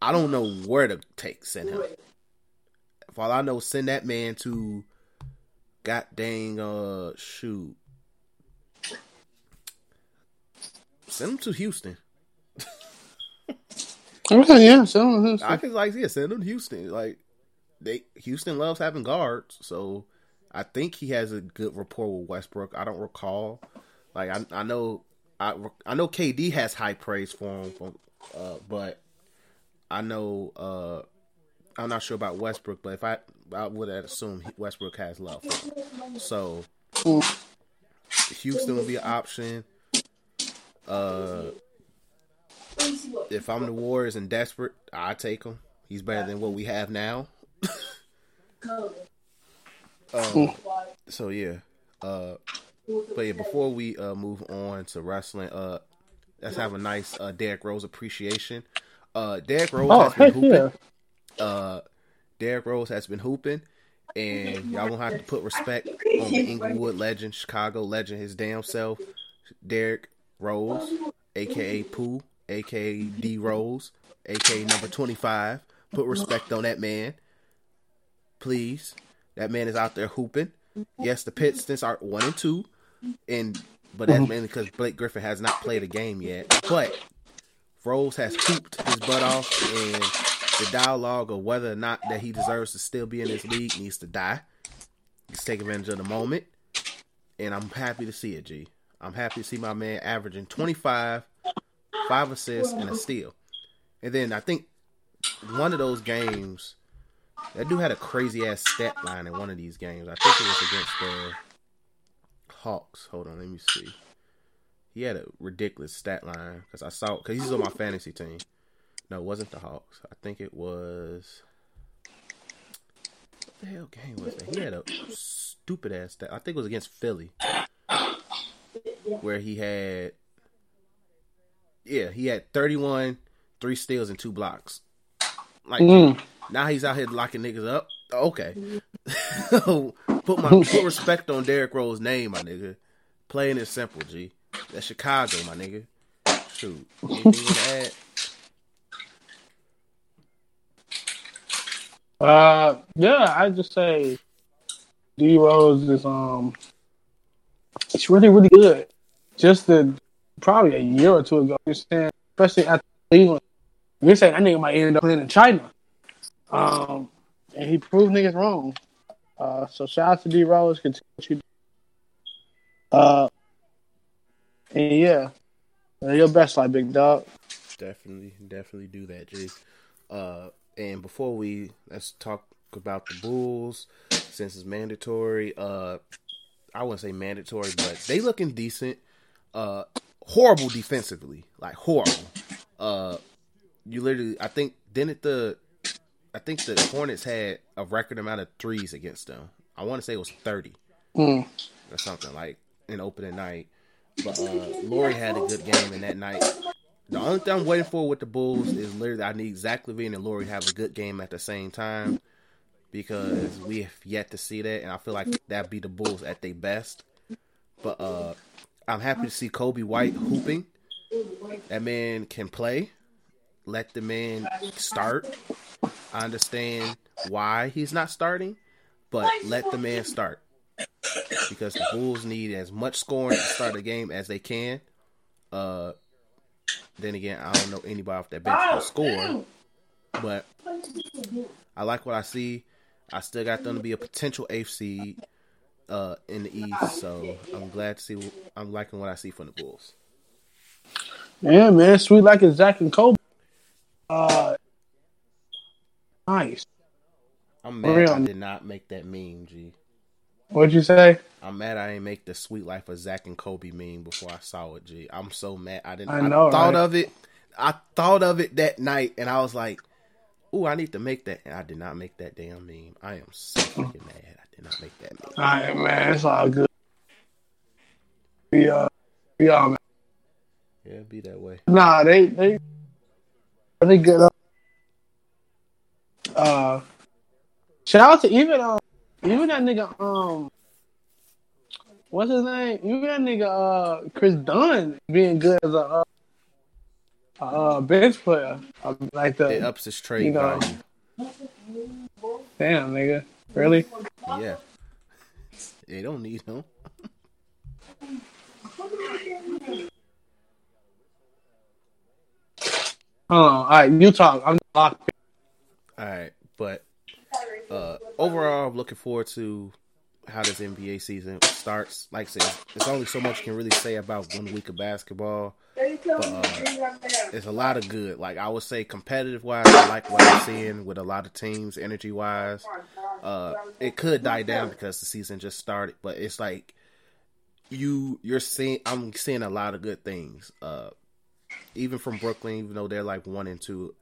I don't know where to take send him. For all I know, send that man to god dang uh shoot. Send him to Houston. Okay, yeah, so I can like yeah, send him to Houston. Like they Houston loves having guards, so I think he has a good rapport with Westbrook. I don't recall. Like I I know I I know KD has high praise for him, from, uh, but I know uh I'm not sure about Westbrook, but if I I would assume Westbrook has love. So Houston would be an option. Uh if I'm the Warriors and desperate, I take him. He's better than what we have now. um, so yeah. Uh, but yeah, before we uh, move on to wrestling, uh, let's have a nice uh, Derrick Rose appreciation. Uh, Derrick Rose Oh, has been hooping. yeah. Uh, Derrick Rose has been hooping, and y'all gonna have to put respect on the Inglewood legend, Chicago legend, his damn self, Derrick Rose, aka Pooh, aka D Rose, aka number twenty five. Put respect on that man, please. That man is out there hooping. Yes, the Pistons are one and two, and but that's mainly because Blake Griffin has not played a game yet. But Rose has hooped his butt off, and the dialogue of whether or not that he deserves to still be in this league needs to die. He's taking advantage of the moment, and I'm happy to see it. G, I'm happy to see my man averaging 25, five assists, and a steal. And then I think one of those games, that dude had a crazy ass stat line in one of these games. I think it was against the Hawks. Hold on, let me see. He had a ridiculous stat line because I saw because he's on my fantasy team. No, it wasn't the Hawks. I think it was. What the hell game was that? He had a stupid ass stat. I think it was against Philly, where he had. Yeah, he had thirty-one, three steals and two blocks. Like Mm. now he's out here locking niggas up. Okay, put my put respect on Derrick Rose's name, my nigga. Playing it simple, G. That's Chicago, my nigga. Shoot, anything to add? Uh, yeah, I just say D Rose is um, it's really really good. Just the probably a year or two ago, you're saying, especially at Cleveland, you're saying that nigga might end up playing in China. Um, and he proved niggas wrong. Uh, so shout out to D Rose, continue what you do. Uh, and yeah, Your best life, big dog. Definitely, definitely do that, G. Uh, and before we let's talk about the Bulls, since it's mandatory. Uh, I wouldn't say mandatory, but they looking decent. Uh, horrible defensively, like horrible. Uh, you literally, I think, didn't the, I think the Hornets had a record amount of threes against them. I want to say it was thirty Mm. or something like in opening night. But uh, Lauri had a good game in that night. The only thing I'm waiting for with the Bulls is literally I need Zach LaVine and Lauri to have a good game at the same time because we have yet to see that, and I feel like that'd be the Bulls at their best. But uh, I'm happy to see Coby White hooping. That man can play. Let the man start. I understand why he's not starting, but let the man start because the Bulls need as much scoring to start the game as they can. Uh, then again, I don't know anybody off that bench will score, but I like what I see. I still got them to be a potential eighth seed uh, in the East, so I'm glad to see. I'm liking what I see from the Bulls. Yeah, man, sweet like it's Zach and Coby. Uh, nice. I'm mad real. I did not make that meme, G. What'd you say? I'm mad I didn't make the sweet life of Zach and Coby meme before I saw it, G. I'm so mad. I didn't. I I, know, thought right? of it. I thought of it that night, and I was like, "Ooh, I need to make that." And I did not make that damn meme. I am so freaking mad. I did not make that meme. All right, man, it's all good. We uh, we all man. Yeah, be that way. Nah, they they really good. Uh, uh, shout out to even um even that nigga um what's his name? Even that nigga uh Kris Dunn being good as a uh, uh, bench player. Uh, like the It ups his trade You know. value. damn nigga, really? Yeah, they don't need him. Hold on, all right, you talk. I'm locked. All right, but uh, overall, I'm looking forward to how this NBA season starts. Like I said, there's only so much you can really say about one week of basketball. But uh, it's a lot of good. Like I would say, competitive wise, I like what I'm seeing with a lot of teams, energy wise. Uh, it could die down because the season just started, but it's like you you're seeing. I'm seeing a lot of good things. Uh, even from Brooklyn, even though they're like one and two,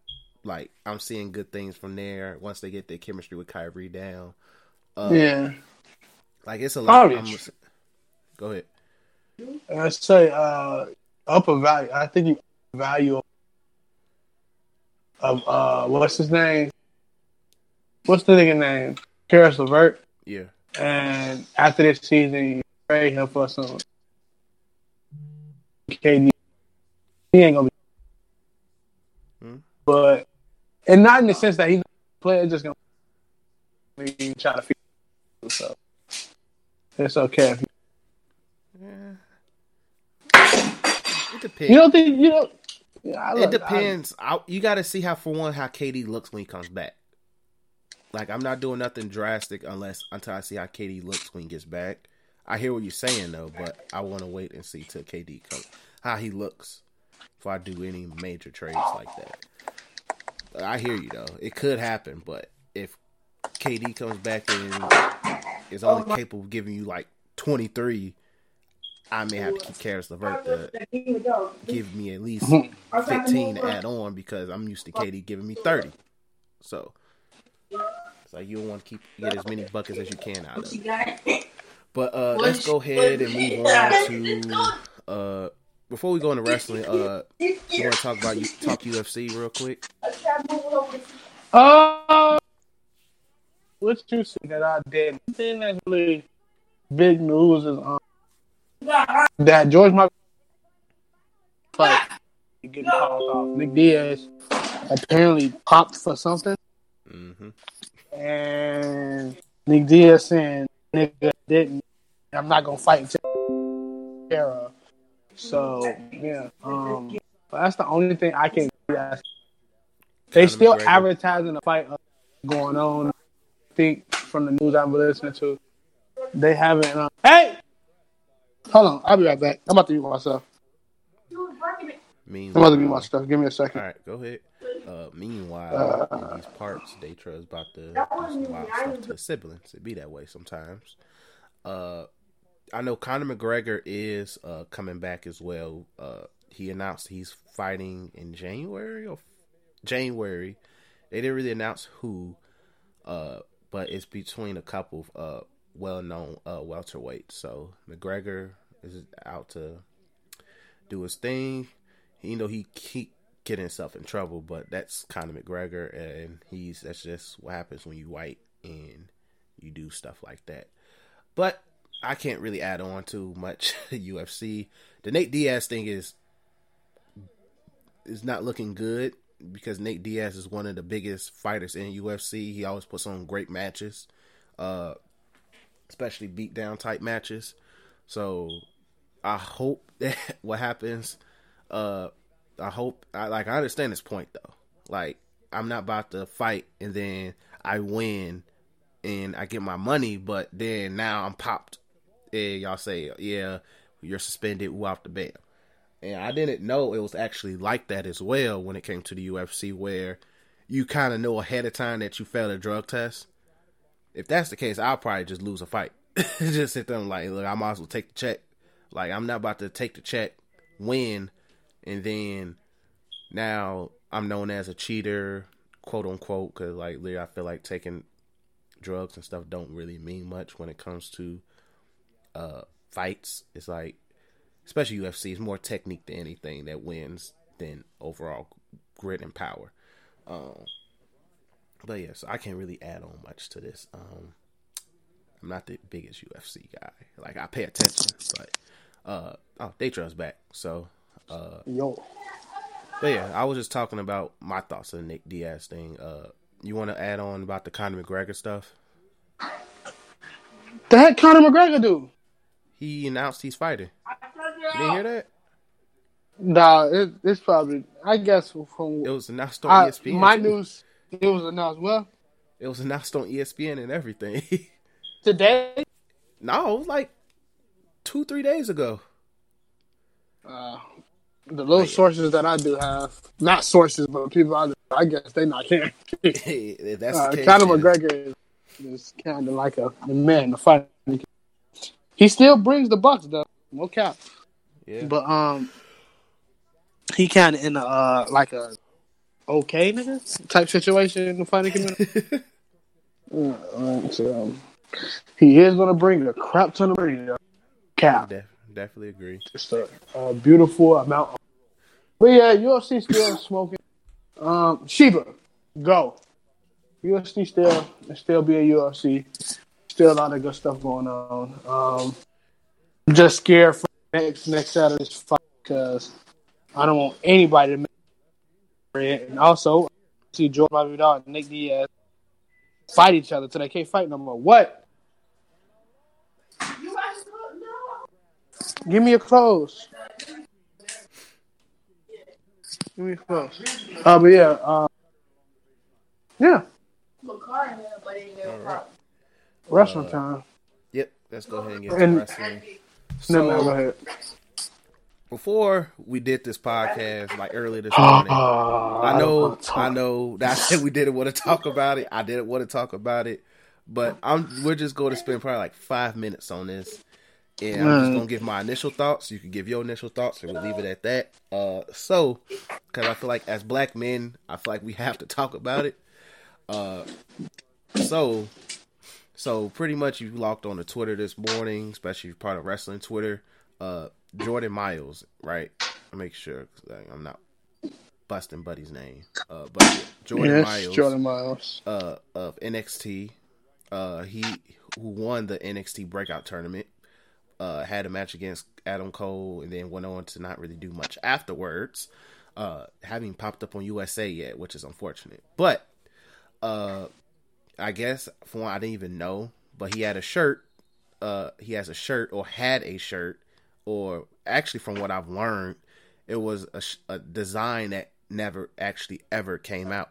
like I'm seeing good things from there once they get their chemistry with Kyrie down. Uh, Yeah, like it's a lot. I'm, go ahead. I say uh upper value. I think you value of uh what's his name? What's the nigga name? Caris LeVert. Yeah, And after this season, you trade him for some KD. He ain't gonna be. Hmm. But and not in the sense that he's playing, just gonna trying to figure. So it's okay. You, it depends. you don't think you don't. Yeah, I it depends. I, you got to see how for one how KD looks when he comes back. Like I'm not doing nothing drastic unless until I see how KD looks when he gets back. I hear what you're saying though, but I want to wait and see till KD comes how he looks before I do any major trades like that. But I hear you though. It could happen, but if KD comes back and is only capable of giving you like 23, I may have to keep Caris LeVert to give me at least 15 to add on because I'm used to KD giving me 30. So it's like you want to keep get as many buckets as you can out of it. But uh, let's go ahead and move on to uh, before we go into wrestling. Uh, you want to talk about you talk UFC real quick? Uh, what you see that I did? The thing that's really big news is um, that George Michael like getting called off. Nick Diaz apparently popped for something, hmm and Nick Diaz saying nigga didn't. I'm not gonna fight until era. So yeah, um, that's the only thing I can. That's, they still advertising a fight uh, going on. I think from the news I've been listening to, they haven't. Uh, hey, hold on, I'll be right back. I'm about to mute myself. I'm about to get my stuff. Give me a second. all right, go ahead. Uh, meanwhile, in these parts, Datra is about to do some wild stuff to his siblings. It be that way sometimes. Uh, I know Conor McGregor is uh, coming back as well. Uh, he announced he's fighting in January or January. They didn't really announce who, uh, but it's between a couple of uh, well-known uh, welterweights. So McGregor is out to do his thing. You know he keep getting himself in trouble, but that's Conor McGregor, and he's that's just what happens when you white and you do stuff like that. But I can't really add on to much UFC. The Nate Diaz thing is is not looking good because Nate Diaz is one of the biggest fighters in UFC. He always puts on great matches, uh, especially beatdown type matches. So I hope that what happens. Uh, I hope I like I understand this point though. Like I'm not about to fight and then I win and I get my money, but then now I'm popped. And y'all say, yeah, you're suspended. Woo off the bam. And I didn't know it was actually like that as well when it came to the UFC, where you kind of know ahead of time that you failed a drug test. If that's the case, I'll probably just lose a fight. just sit there like, look, I might as well take the check. Like I'm not about to take the check, win, and then now I'm known as a cheater, quote unquote, because like literally I feel like taking drugs and stuff don't really mean much when it comes to uh fights. It's like especially UFC, it's more technique than anything that wins than overall grit and power. Um but yeah, so I can't really add on much to this. Um I'm not the biggest UFC guy. Like I pay attention, but uh oh Daytrail's back. So uh Yo. but yeah, I was just talking about my thoughts on the Nick Diaz thing. Uh you want to add on about the Conor McGregor stuff? The heck Conor McGregor do? He announced he's fighting. You didn't hear that? Nah, it, it's probably. I guess from It was announced on I, ESPN. my news, it was announced. Well, It was announced on ESPN and everything. today. no, it was like two, three days ago. Uh, the little sources that I do have, not sources, but people I, I guess they not here. If That's Uh, the case. Conor McGregor is, is kind of like a, a man to fight. He still brings the bucks though, no cap. Yeah. But um, he kind of in a uh, like a okay nigga type situation in the fighting community. Uh, so, um, he is gonna bring a crap ton of money. though. Cap, Def- definitely agree. just a, a beautiful amount. Of- but yeah, UFC still smoking. Um, Sheba, go. UFC still still be a UFC. Still a lot of good stuff going on. Um, I'm just scared for next next Saturday's fight because I don't want anybody to make it. And also, I see George Masvidal and Nick Diaz fight each other till they can't fight no more. What? Give me your clothes. Give me your clothes. Uh, but yeah, uh, yeah, All right. Wrestling Uh, time. Yep. Let's go ahead and get And- to wrestling. No, man, go So ahead. before we did this podcast, like earlier this morning, I know, I know that I said we didn't want to talk about it. I didn't want to talk about it, but I'm. We're just going to spend probably like five minutes on this, and I'm just gonna give my initial thoughts. You can give your initial thoughts, and we'll leave it at that. Uh, so because I feel like as black men, I feel like we have to talk about it. Uh, so, so pretty much you logged on to Twitter this morning, especially if you're part of wrestling Twitter. Uh, Jordan Myles, right? I'll make sure I- I'm not busting Buddy's name. Uh, but Jordan yes, Myles, Jordan Myles. uh, of NXT. Uh, he who won the NXT Breakout Tournament. Uh, had a match against Adam Cole, and then went on to not really do much afterwards. Uh, having popped up on USA yet, which is unfortunate. But uh, I guess for one, I didn't even know, but he had a shirt. Uh, he has a shirt or had a shirt, or actually, from what I've learned, it was a, a design that never actually ever came out.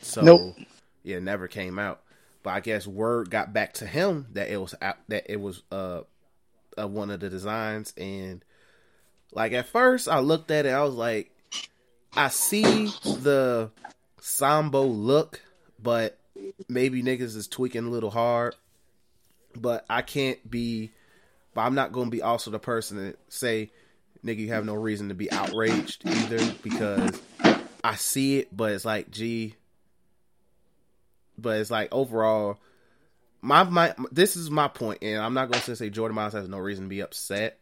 So, Nope. yeah, never came out. But I guess word got back to him that it was out, that it was uh, uh one of the designs, and Like at first, I looked at it, I was like, I see the Sambo look, but maybe niggas is tweaking a little hard. But I can't be, but I'm not going to be also the person that say, nigga, you have no reason to be outraged either because I see it, but it's like, gee, but it's like overall, my my this is my point, and I'm not going to say Jordan Myles has no reason to be upset,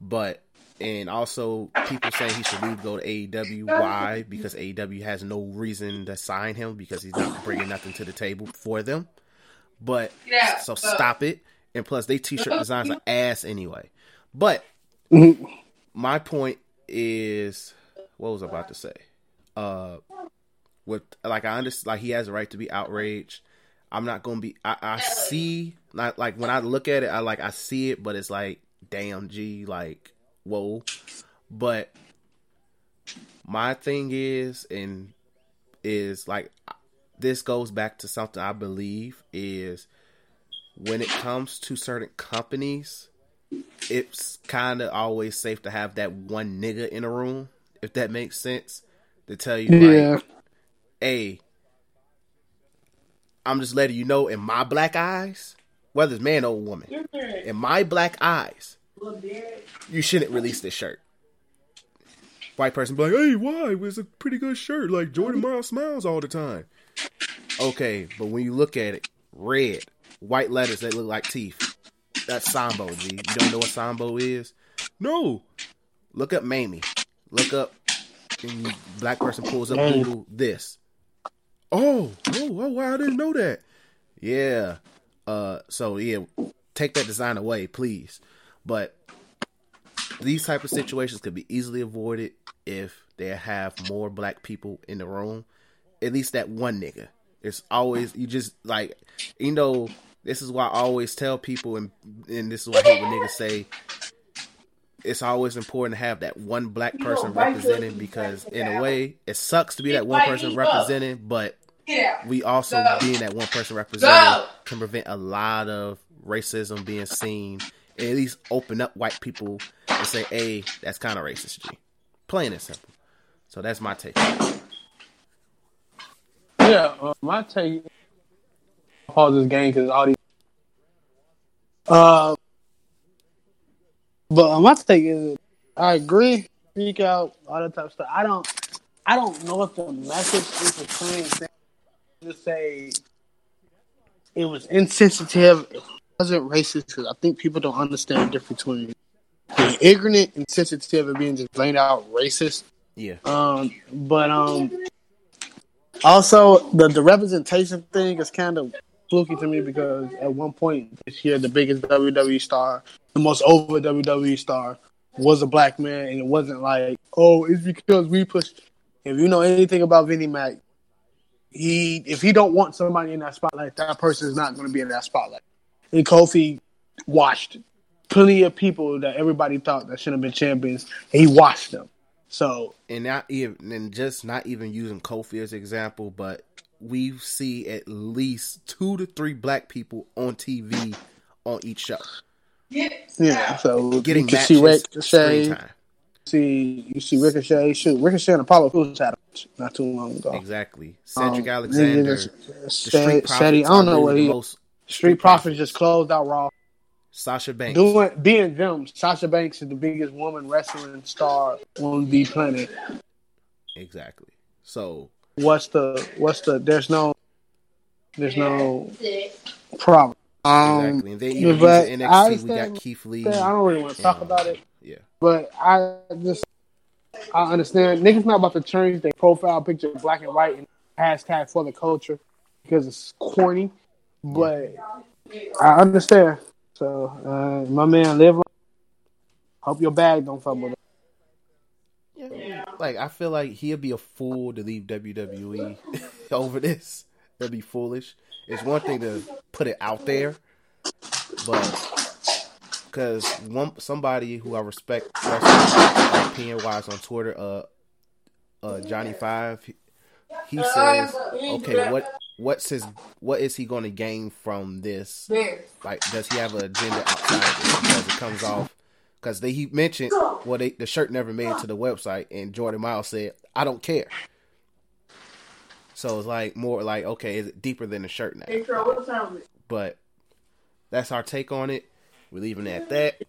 but and also people saying he should leave go to AEW. Why? Because AEW has no reason to sign him because he's not bringing nothing to the table for them. But yeah, so stop it. And plus, they t-shirt designs are ass anyway. But my point is, what was I about to say? Uh, with like I understand, like he has a right to be outraged. I'm not gonna be. I, I see, not like when I look at it, I like I see it, but it's like, damn, G, like whoa. But my thing is, and is like this goes back to something I believe is when it comes to certain companies, it's kind of always safe to have that one nigga in a room, if that makes sense, to tell you yeah. like, hey, I'm just letting you know in my black eyes, whether it's man or woman, in my black eyes, you shouldn't release this shirt. White person be like, hey, why? It's a pretty good shirt. Like Jordan Myles smiles all the time. Okay, but when you look at it, red, white letters that look like teeth. That's Sambo, G. You don't know what Sambo is? No. Look up Mamie. Look up and black person pulls up Google this. Oh, oh, oh wow, I didn't know that. Yeah. Uh so yeah, take that design away, please. But these type of situations could be easily avoided if they have more black people in the room. At least that one nigga. It's always you just like you know. This is why I always tell people, and and this is what I hate when niggas say. It's always important to have that one black person representing because, in a way, it sucks to be that one person representing, but we also being that one person representing can prevent a lot of racism being seen at least open up white people and say, "Hey, that's kind of racist." G, plain and simple. So that's my take. Yeah, uh, my take. Pause this game because all these. Uh, but my take is, I agree. Speak out, all that type of stuff. I don't. I don't know if the message is the same thing. Just say it was insensitive wasn't racist because I think people don't understand the difference between being ignorant and sensitive and being just plain out racist. Yeah. Um, but um, also the the representation thing is kind of fluky to me because at one point this year the biggest WWE star, the most over WWE star, was a black man, and it wasn't like oh it's because we push. If you know anything about Vinnie Mac, he if he don't want somebody in that spotlight, that person is not going to be in that spotlight and Kofi washed plenty of people that everybody thought that should have been champions. he washed them. So and not even and just not even using Kofi as example, but we see at least two to three black people on TV on each show. Yeah, so getting you see Ricochet, see you see Ricochet. Shoot, Ricochet and Apollo Crews had not too long ago. Exactly, Cedric um, Alexander, Steady, I don't know what he. Most Street Profits just closed out Raw. Sasha Banks. Doing being them, Sasha Banks is the biggest woman wrestling star on the planet. Exactly. So what's the what's the there's no there's no problem. Um, exactly. And they even but NXT, we got Keith Lee. I don't really want to talk about it. Yeah. But I just I understand niggas not about to change their profile picture black and white and hashtag for the culture because it's corny. But I understand. So uh, my man, live. Hope your bag don't fumble. Yeah, like I feel like he'll be a fool to leave WWE over this. That'd be foolish. It's one thing to put it out there, but because one somebody who I respect opinion wise on Twitter, uh, uh, Johnny Five, he, he says, okay, what what's his what is he going to gain from this? Like, does he have an agenda outside of this? Because it comes off because they he mentioned well they, the shirt never made it to the website, and Jordan Myles said I don't care. So it's like more like okay, is it deeper than the shirt now? But that's our take on it. We're leaving it at that.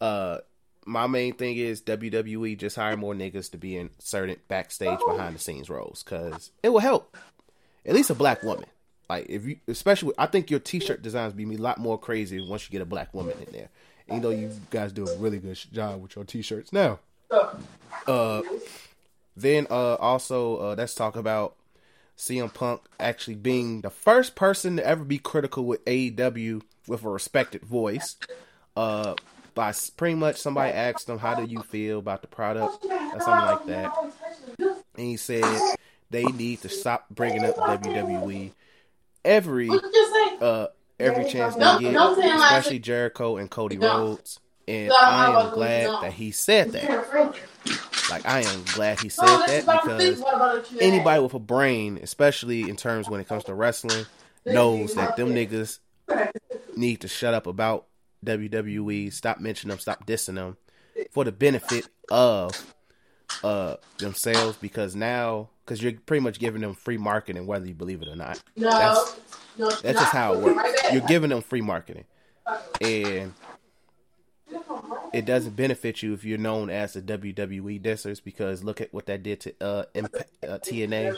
Uh, my main thing is WWE just hire more niggas to be in certain backstage behind the scenes roles because it will help. At least a black woman. Like if you, especially, I think your T-shirt designs be a lot more crazy once you get a black woman in there. You know you guys do a really good job with your T-shirts now. Uh, then uh, also uh, let's talk about CM Punk actually being the first person to ever be critical with AEW with a respected voice. Uh, by pretty much somebody asked him, "How do you feel about the product?" or something like that, and he said they need to stop bringing up WWE every uh every chance they get, especially Jericho and Cody Rhodes. And I am glad that he said that. Like I am glad he said that because anybody with a brain, especially in terms when it comes to wrestling, knows that them niggas need to shut up about WWE, stop mentioning them, stop dissing them for the benefit of uh themselves because now because you're pretty much giving them free marketing whether you believe it or not. That's that's just how it works. You're giving them free marketing. And it doesn't benefit you if you're known as the WWE dissers because look at what that did to uh, uh, TNA.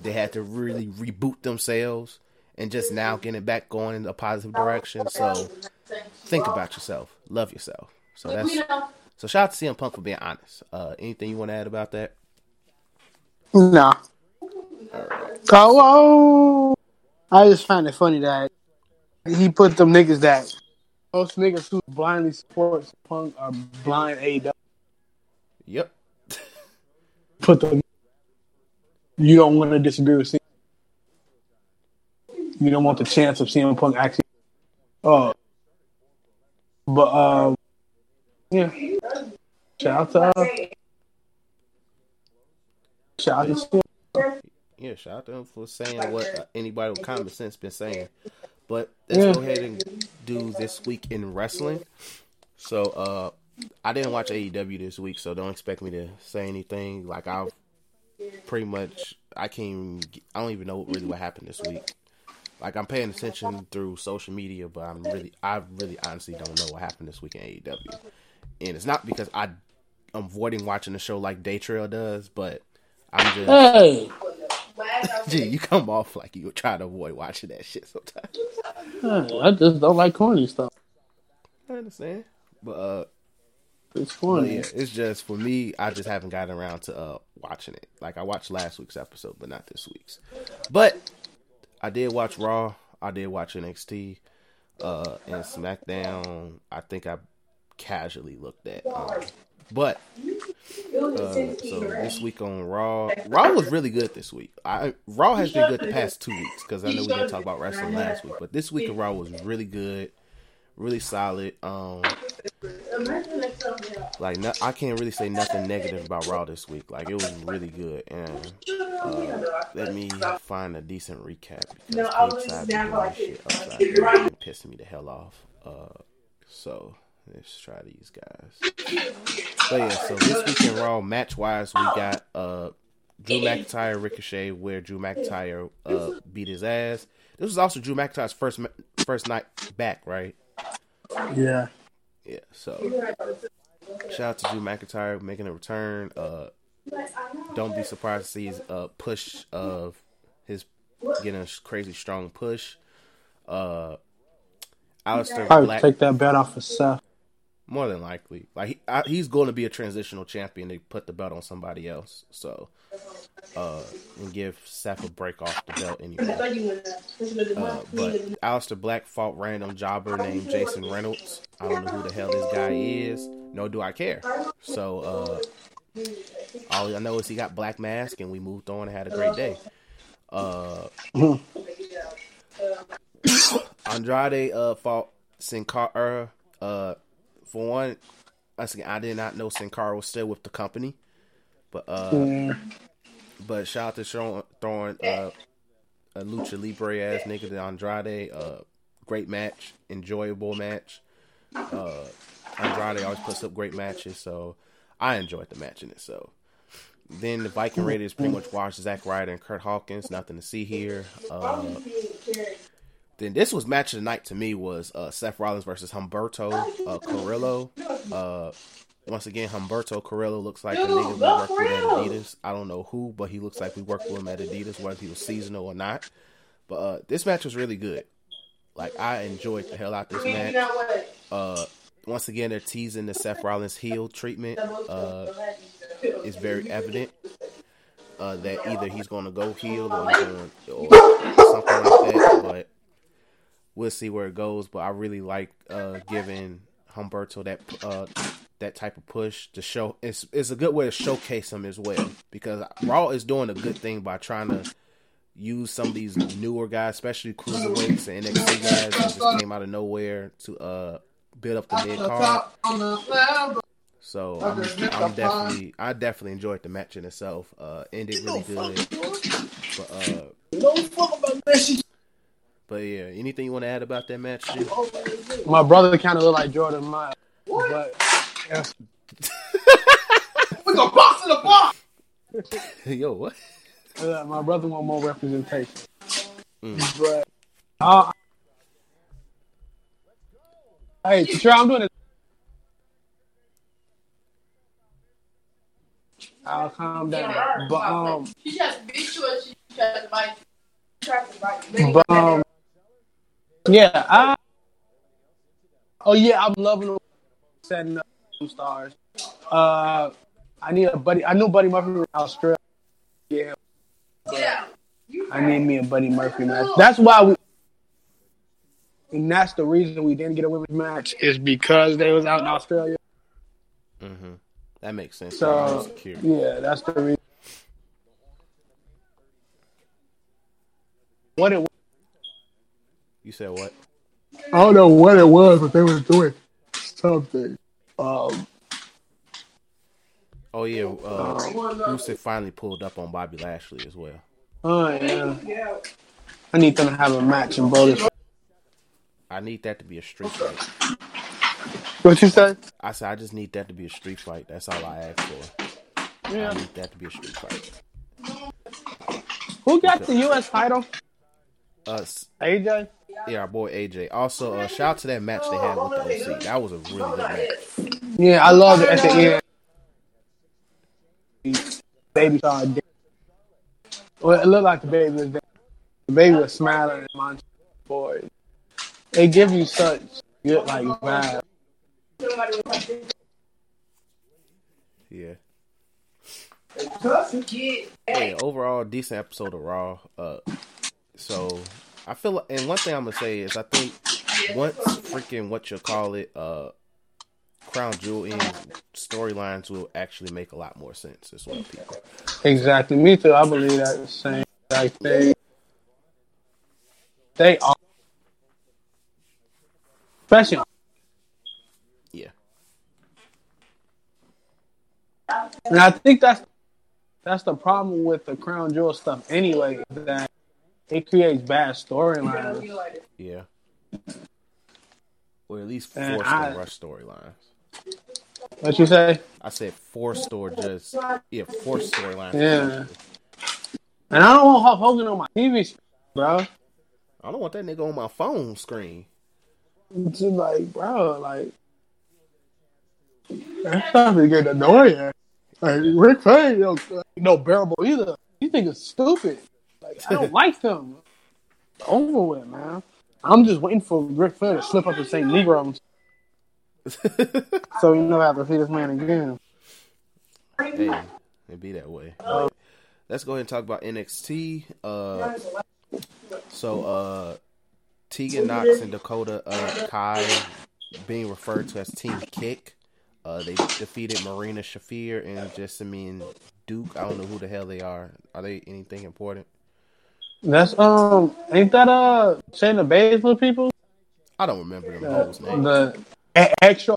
They had to really reboot themselves and just now getting back going in a positive direction. So think about yourself, love yourself. So that's so shout out to CM Punk for being honest. Uh, anything you want to add about that? Nah. Oh, oh, I just find it funny that he put them niggas that most niggas who blindly support Punk are blind AW. Yep. Put them. You don't want to disagree with CM. You don't want the chance of CM Punk actually. Oh. But uh, yeah. Shout out to shout out to CM. Yeah, shout out to him for saying what uh, anybody with common sense been saying. But let's Yeah. go ahead and do this week in wrestling. So, uh, I didn't watch AEW this week, so don't expect me to say anything. Like I've pretty much, I can't. Even, I don't even know really what happened this week. Like I'm paying attention through social media, but I'm really, I really honestly don't know what happened this week in AEW. And it's not because I, I'm avoiding watching the show like Daytrail does, but I'm just. Hey, Gee, you come off like you try to avoid watching that shit sometimes. I just don't like corny stuff. I understand, but uh, It's corny. yeah, it's just for me. I just haven't gotten around to uh watching it. Like I watched last week's episode, but not this week's. But I did watch Raw. I did watch NXT, uh, and SmackDown. I think I casually looked at. Um, but uh, so this week on Raw, Raw was really good this week. I Raw has been good the past two weeks because I know we didn't talk about wrestling last week, but this week of Raw was really good, really solid. Um, like no, I can't really say nothing negative about Raw this week. Like it was really good, and uh, let me find a decent recap because side been doing shit and pissing me the hell off. Uh, so let's try these guys. But yeah, so this week in Raw, match wise, we got uh Drew McIntyre Ricochet, where Drew McIntyre uh beat his ass. This was also Drew McIntyre's first first night back, right? Yeah. Yeah. So shout out to Drew McIntyre making a return. Uh, don't be surprised to see his uh push of his getting a crazy strong push. Uh, Aleister Probably Black. take that bet off of Seth. More than likely, like he, I, he's going to be a transitional champion. They put the belt on somebody else, so uh, and give Seth a break off the belt anyway. Uh, but Aleister Black fought random jobber named Jason Reynolds. I don't know who the hell this guy is, nor do I care. So uh, all I know is he got Black Mass, and we moved on and had a great day. Uh, Andrade uh, fought Sin Cara. Uh, for one, I did not know Sin Cara was still with the company, but uh, Yeah. but shout out to Sean throwing uh, a lucha libre ass nigga to Andrade. Uh, great match, enjoyable match. Uh, Andrade always puts up great matches, so I enjoyed the match in itself. Then the Viking Raiders pretty much washed Zack Ryder and Curt Hawkins. Nothing to see here. Uh, then this was match of the night to me was uh, Seth Rollins versus Humberto uh, Carrillo. Uh, once again, Humberto Carrillo looks like a nigga we worked with at Adidas. I don't know who, but he looks like we worked with him at Adidas, whether he was seasonal or not. But uh, this match was really good. Like I enjoyed the hell out this match. Uh, once again, they're teasing the Seth Rollins heel treatment. Uh, it's very evident uh, that either he's going to go heel or, or something like that. But we'll see where it goes. But I really like uh, giving Humberto that uh, that type of push to show. It's it's a good way to showcase him as well because Raw is doing a good thing by trying to use some of these newer guys, especially cruiserweights and NXT guys that just came out of nowhere to uh build up the mid card. So I'm, I'm, definitely, I definitely enjoyed the match in itself. Uh, ended really good. But uh, but yeah, anything you want to add about that match? Dude? My brother kind of look like Jordan Myles, but yeah. we gonna box in the box. Yo, what? Uh, my brother want more representation, mm. but uh, hey, sure, I'm doing it. I'll calm down. But um, she just be sure she tries to bite. But um, yeah, I. Oh yeah, I'm loving setting up some stars. Uh, I need a buddy. I know Buddy Murphy from Australia. Yeah. Yeah. I need me a Buddy Murphy match. That's why we. And that's the reason we didn't get a women's match is because they was out in Australia. Mm-hmm. That makes sense. So yeah, that's the reason. What it? You said what? I don't know what it was, but they were doing something. Um. Oh yeah, uh, Rusev finally pulled up on Bobby Lashley as well. Oh yeah. I need them to have a match in both. I need that to be a street fight. What you say? I said I just need that to be a street fight. That's all I ask for. Yeah. I need that to be a street fight. Who got the U.S. title? Us. AJ. Yeah, our boy AJ. Also, uh, shout out to that match they had with the OC. That was a really good match. Yeah, I love it at the end. Baby started. Well, it looked like the baby was there. The baby was smiling at my boy. They give you such good like vibe. Yeah. Hey, overall decent episode of Raw. Uh, so I feel like, and one thing I'm gonna say is I think once freaking what you call it, uh, Crown Jewel in storylines will actually make a lot more sense as well, people. Exactly, me too. I believe that the same. Like they, they are, especially Yeah. And I think that's that's the problem with the crown jewel stuff anyway, that it creates bad storylines. Yeah. Or at least forced to rush storylines. What you say? I said forced or just yeah, forced storylines. Yeah. And I don't want Hulk Hogan on my TV screen, bro. I don't want that nigga on my phone screen. It's like, bro, like that's starting to get annoying. Like Ric Flair, you know, no bearable either. You think it's stupid. Like I don't like them. Over with, man. I'm just waiting for Ric Flair to slip up and say Negroes. so you know I have to see this man again. Hey, it be that way. Uh, let's go ahead and talk about NXT. Uh, so uh, Tegan Knox and Dakota uh, Kai being referred to as Team Kick. Uh, they defeated Marina Shafir and Jessamyn Duke. I don't know who the hell they are. Are they anything important? That's um, ain't that uh Shayna Baszler people? I don't remember them uh, names. The a- extra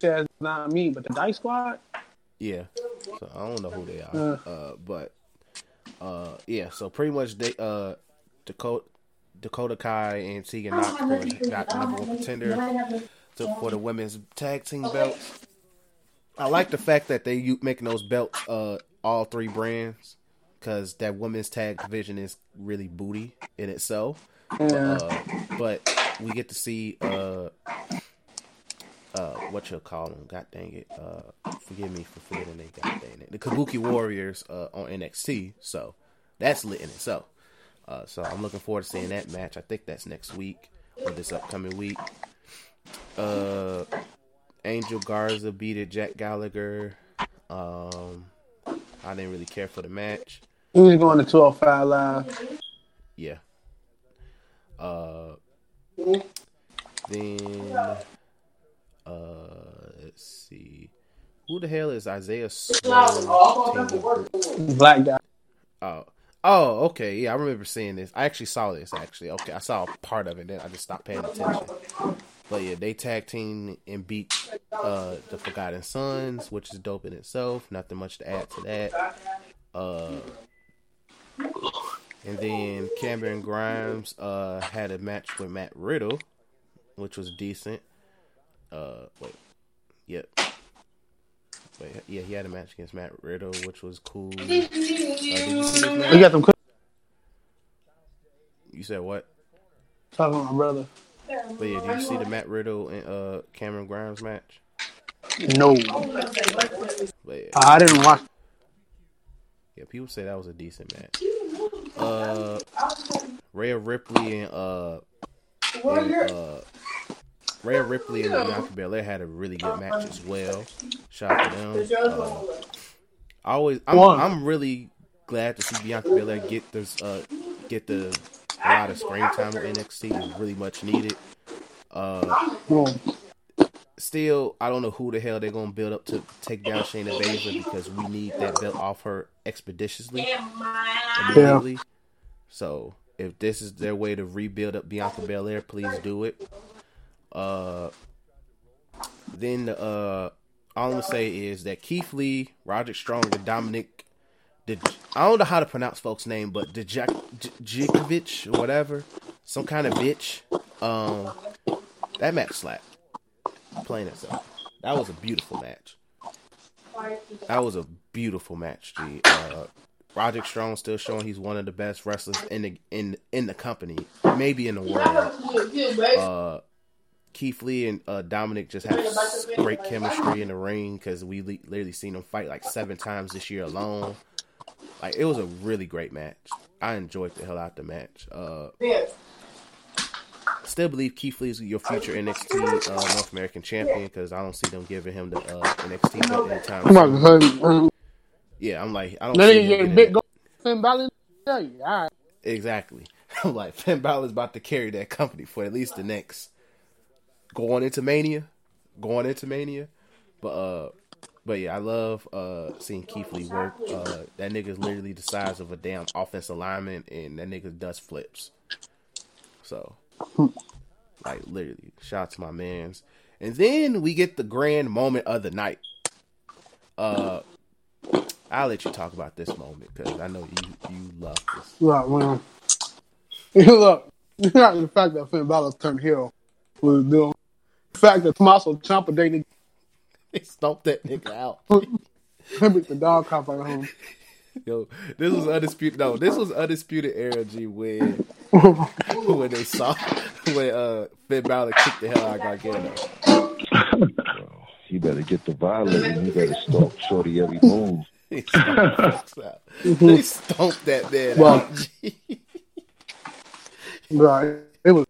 says not me, but the Dice Squad. Yeah, so I don't know who they are. Uh, uh, but uh, yeah, so pretty much they uh Dakota Dakota Kai and Tegan Knox got the number one contender to, for the women's tag team belts. I like the fact that they making those belts uh all three brands because that women's tag division is really booty in itself. Yeah. Uh, but we get to see uh uh what you'll call them. God dang it. Uh, forgive me for forgetting they. God dang it. The Kabuki Warriors uh on NXT. So that's lit in itself. Uh, so I'm looking forward to seeing that match. I think that's next week or this upcoming week. Uh, Angel Garza beat Jack Gallagher. Um, I didn't really care for the match. Was going to 205 live. Yeah. Uh, then uh, let's see. Who the hell is Isaiah Swerve? Black guy. Oh, oh, okay. Yeah, I remember seeing this. I actually saw this. Actually, okay, I saw part of it. Then I just stopped paying attention. But yeah, they tag team and beat uh, the Forgotten Sons, which is dope in itself. Nothing much to add to that. Uh, and then Cameron Grimes uh, had a match with Matt Riddle, which was decent. Uh, wait, yep. Wait, yeah, he had a match against Matt Riddle, which was cool. Uh, you see this match? Got them You said what? talking to my brother. But yeah, did you see the Matt Riddle and uh, Cameron Grimes match? No, But yeah, I didn't watch. Yeah, people say that was a decent match. Uh, Rhea Ripley and uh, and, uh, Rhea Ripley and Bianca Belair had a really good match as well. Shout out to them. Uh, I always, I'm, I'm really glad to see Bianca Belair get this, uh, get the a lot of screen time with NXT. It's really much needed. Uh, Well, still, I don't know who the hell they're gonna build up to take down Shayna Baszler because we need that belt off her expeditiously, immediately. So if this is their way to rebuild up Bianca Belair, please do it. Uh, then uh, all I'm gonna say is that Keith Lee, Roderick Strong, and Dominic. I don't know how to pronounce folks' name, but Djokovic or whatever, some kind of bitch. Um, that match slapped. And simple. That was a beautiful match. That was a beautiful match, G. Uh, Roderick Strong still showing he's one of the best wrestlers in the in in the company, maybe in the world. Uh, Keith Lee and uh, Dominic just have great chemistry in the ring because we li- literally seen them fight like seven times this year alone. Like it was a really great match. I enjoyed the hell out the match. Uh, still believe Keith Lee is your future NXT uh, North American champion because I don't see them giving him the uh, NXT belt anytime I'm soon. Yeah, I'm like I don't let see him getting big. that. Go Finn Balor. Yeah, all right. Exactly. I'm like Finn Balor's about to carry that company for at least the next going into Mania, going into Mania. But uh, but yeah, I love uh seeing Keith Lee work. Uh, that nigga's literally the size of a damn offensive lineman, and that nigga does flips. So, like literally, shout out to my man's. And then we get the grand moment of the night. Uh, I'll let you talk about this moment because I know you you love this. Look, man. Look, not the fact that Finn Balor turned heel was doing. The fact that Tommaso Ciampa dated They stomped that nigga out. with the dog cop at home. Yo, this was undisputed. No, this was undisputed era G when when they saw when uh Finn Balor kicked the hell out of Gargano. You better get the violating. You better stalk Shorty every move. They stomped, the fuck out. they stomped that man Well- out. G. Right. It was.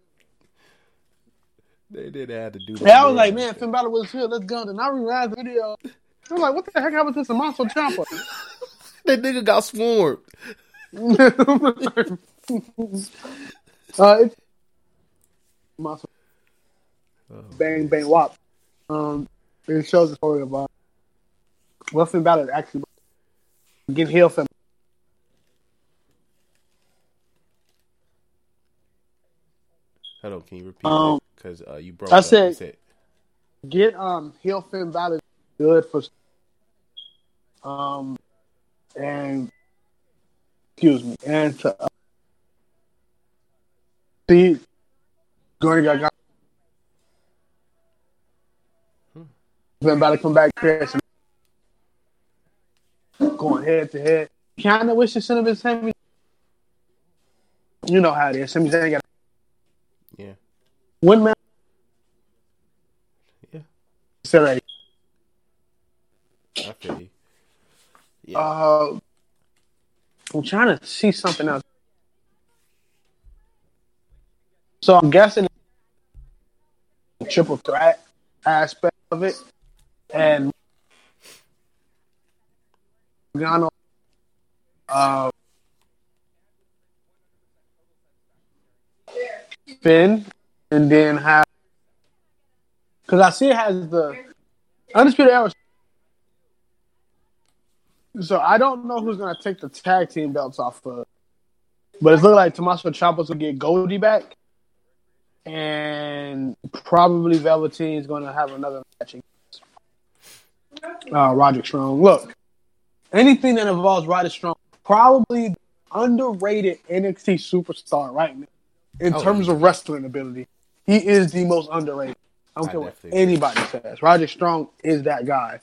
They didn't have to do that. Yeah, I was like, man, Finn Balor was here. Let's go. Then I realized the video. I was like, what the heck happened to Tommaso Ciampa? That nigga got swarmed. uh, it's Tommaso. Bang, bang, wop. Um, it shows the story of uh, Finn Balor actually get healed from. Hold on, can you repeat Um? Because uh, you broke I said- said get um heel Finn Balor good for um and excuse me and to uh, see going got got been about to come back here. Going head to head. Kind of wish the Cinnamon Sammy. You know how it is. Sami Zayn got Yeah. one man. Yeah. Said like, I feel you. Yeah. uh, I'm trying to see something else. So I'm guessing triple threat aspect of it, and Gargano, uh, Finn, and then have because I see it has the undisputed era. So I don't know who's gonna take the tag team belts off of, but it's looking like Tommaso Ciampa's gonna get Goldie back, and probably Velveteen's gonna have another match against uh, Roderick Strong. Look, anything that involves Roderick Strong, probably underrated NXT superstar right now in Oh, terms yeah. of wrestling ability. He is the most underrated. I don't I care what anybody says. Roger Strong is that guy.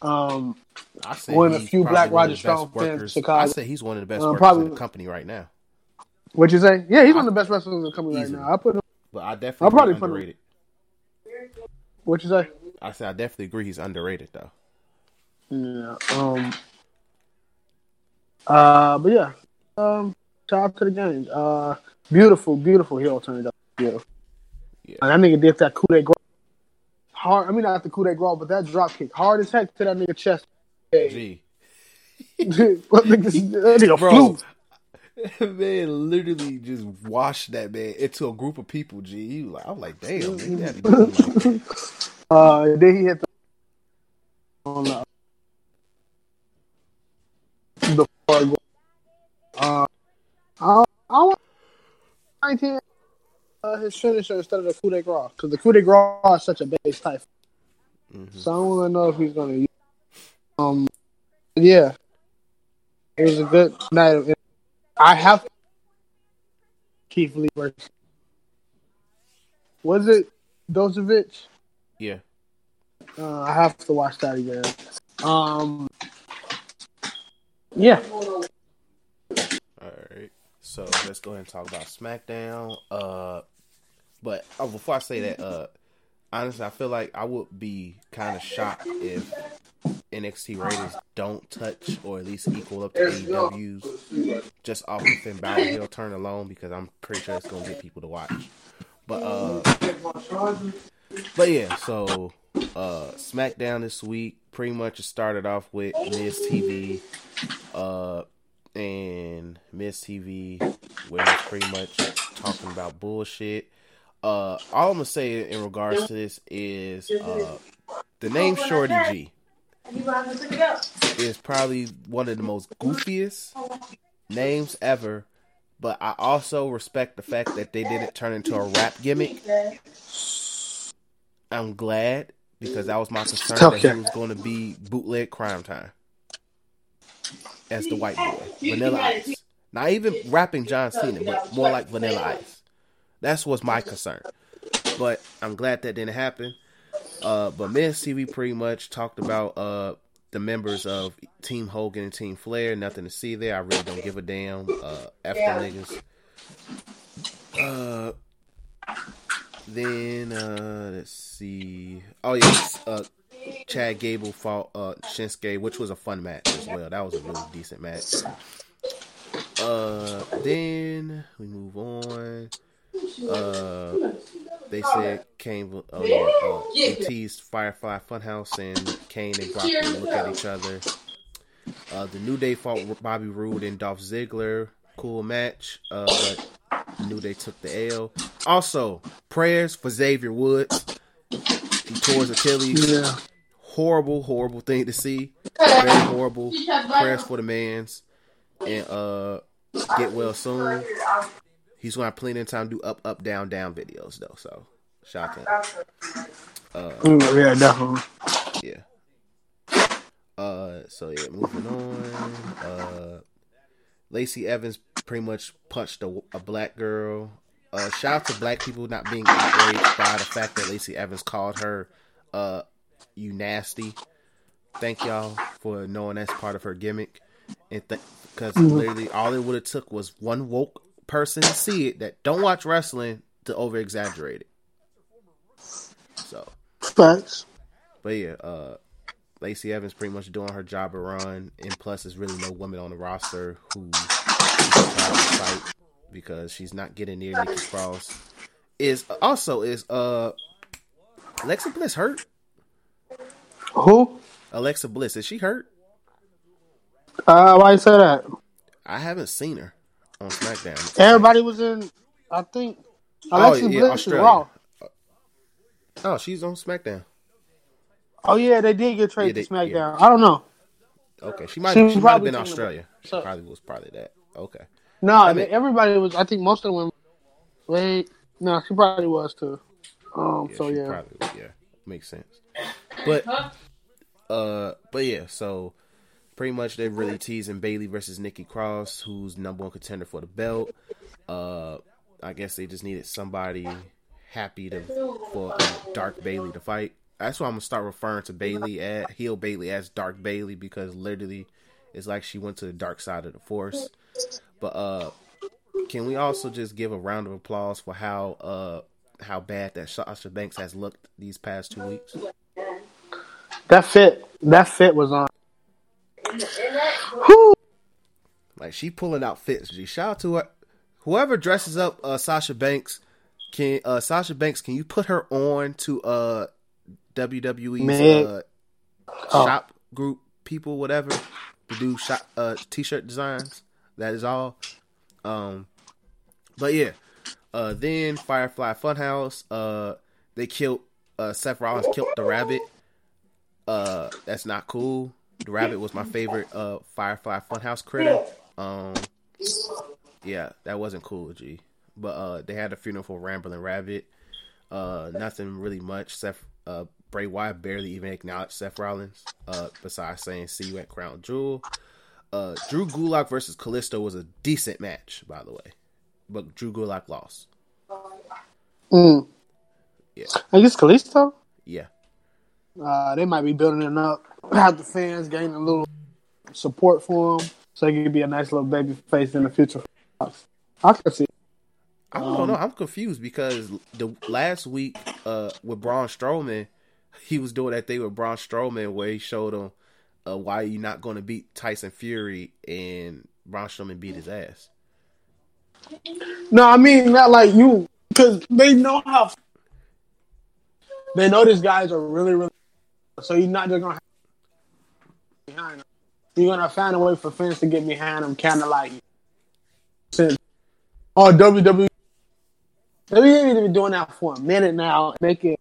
Um, I say one of the he's few Black one of Roger the Strong best fans in. Chicago. I say he's one of the best workers probably- in the company right now. What you say? Yeah, he's one of the best wrestlers in the company right now. I put him. But I definitely probably agree put him- underrated. What you say? I say I definitely agree he's underrated though. Yeah. Um. Uh. But yeah. Um. Shout out to the game. Uh. Beautiful, beautiful heel turned up. Beautiful. Yeah. And that nigga did that coup de grace. Hard. I mean, not the coup de grace, but that drop kick hard as heck to that nigga chest. Hey. Gee. What nigga, that nigga Bro, flew. man literally just washed that man into a group of people. G, like I'm like, damn, man, you had to do him like Uh. Then he hit the on the the. Uh. I I want 19 uh, his finisher instead of the coup de grace because the coup de grace is such a base type. Mhm. So I don't want to know if he's gonna. use Um. Yeah. It was a good night. I have Keith Lee versus. Was it Dozovich? Yeah. Uh, I have to watch that again. Um. Yeah. So let's go ahead and talk about SmackDown. Uh, but oh, before I say that, uh, honestly, I feel like I would be kind of shocked if NXT ratings don't touch or at least equal up to AEW's just off of the Finn Balor heel turn alone because I'm pretty sure it's gonna get people to watch. But uh, but yeah, so uh, SmackDown this week pretty much started off with Miz TV, uh, and Miz TV where he's pretty much talking about bullshit. Uh, all I'm gonna say in regards to this is uh, the name Shorty G is probably one of the most goofiest names ever. But I also respect the fact that they didn't turn into a rap gimmick. I'm glad because that was my concern that Okay. he was going to be bootleg Cryme Tyme as the white boy, Vanilla Ice. Not even rapping John Cena, but more like Vanilla Ice. That's what's my concern. But I'm glad that didn't happen. Uh, but Miz TV pretty much talked about uh, the members of Team Hogan and Team Flair. Nothing to see there. I really don't give a damn. Uh, F the niggas. Uh, then uh, let's see. Oh yes, uh, Chad Gable fought uh, Shinsuke, which was a fun match as well. That was a really decent match. Uh, then we move on. Uh, they said Cain. Oh yeah, uh, they teased Firefly Funhouse and Cain and Brock look at each other. Uh, the New Day fought Bobby Roode and Dolph Ziggler. Cool match. Uh, New Day took the L. Also, prayers for Xavier Woods. He tore his Achilles. Yeah. Horrible, horrible thing to see. Very horrible. Prayers for the man's. And uh, get well soon. He's gonna have plenty of time to do up, up, down, down videos though. So to. Uh, Mm, yeah, definitely. yeah. Uh, so yeah, moving on. Uh, Lacey Evans pretty much punched a, a black girl. Uh, shout out to black people not being outraged by the fact that Lacey Evans called her uh you nasty. Thank y'all for knowing that's part of her gimmick, and because Mm-hmm. literally all it would have took was one woke person to see it that don't watch wrestling to over exaggerate it. So, Facts. but yeah, uh, Lacey Evans pretty much doing her job at run, and plus, there's really no woman on the roster who fight because she's not getting near Nikki Cross. Is also is uh Alexa Bliss hurt? Who? Alexa Bliss is she hurt? Uh, why you say that? I haven't seen her on SmackDown. Everybody was in. I think Alexa Oh, yeah, Bliss Australia. is Raw. Oh, she's on SmackDown. Oh yeah, they did get traded Yeah, to SmackDown. I don't know. Okay, she might She she, might have been Australia. She So- probably was probably that. Okay. No, I mean- everybody was. I think most of them. Wait, no, she probably was too. Um, Yeah, so yeah, probably yeah, makes sense. But uh, but yeah, so pretty much they're really teasing Bayley versus Nikki Cross, who's number one contender for the belt. Uh, I guess they just needed somebody happy to for uh, Dark Bayley to fight. That's why I'm gonna start referring to Bayley at heel Bayley as Dark Bayley because literally it's like she went to the dark side of the force. But uh, can we also just give a round of applause for how uh how bad that Sasha Banks has looked these past two weeks? That fit. That fit was on. Whew. Like she pulling out fits. G. Shout out to her. Whoever dresses up uh, Sasha Banks, can uh, Sasha Banks? Can you put her on to uh WWE's uh, Oh. shop group people, whatever, to do shop uh t-shirt designs? That is all. Um, but yeah. Uh, then Firefly Funhouse. Uh, they killed uh Seth Rollins killed the rabbit. Uh, that's not cool. The rabbit was my favorite uh Firefly Funhouse critter. Um, yeah, that wasn't cool, G. But uh, they had a funeral for Rambling Rabbit. Uh, nothing really much. Seth uh Bray Wyatt barely even acknowledged Seth Rollins. Uh, besides saying "See you at Crown Jewel." Uh, Drew Gulak versus Kalisto was a decent match, by the way, but Drew Gulak lost. Mm. Yeah. I guess Kalisto. Yeah, Uh, they might be building it up. Have the fans gain a little support for him, so he could be a nice little baby face in the future. I can see. I don't know. I'm confused because the last week uh, with Braun Strowman, he was doing that thing with Braun Strowman where he showed him uh, why you're not going to beat Tyson Fury, and Braun Strowman beat his ass. No, I mean not like you, because they know how. They know these guys are really, really. So you're not just gonna have behind them. You're gonna find a way for fans to get behind him, kind of like since oh WWE. WWE been doing that for a minute now, make it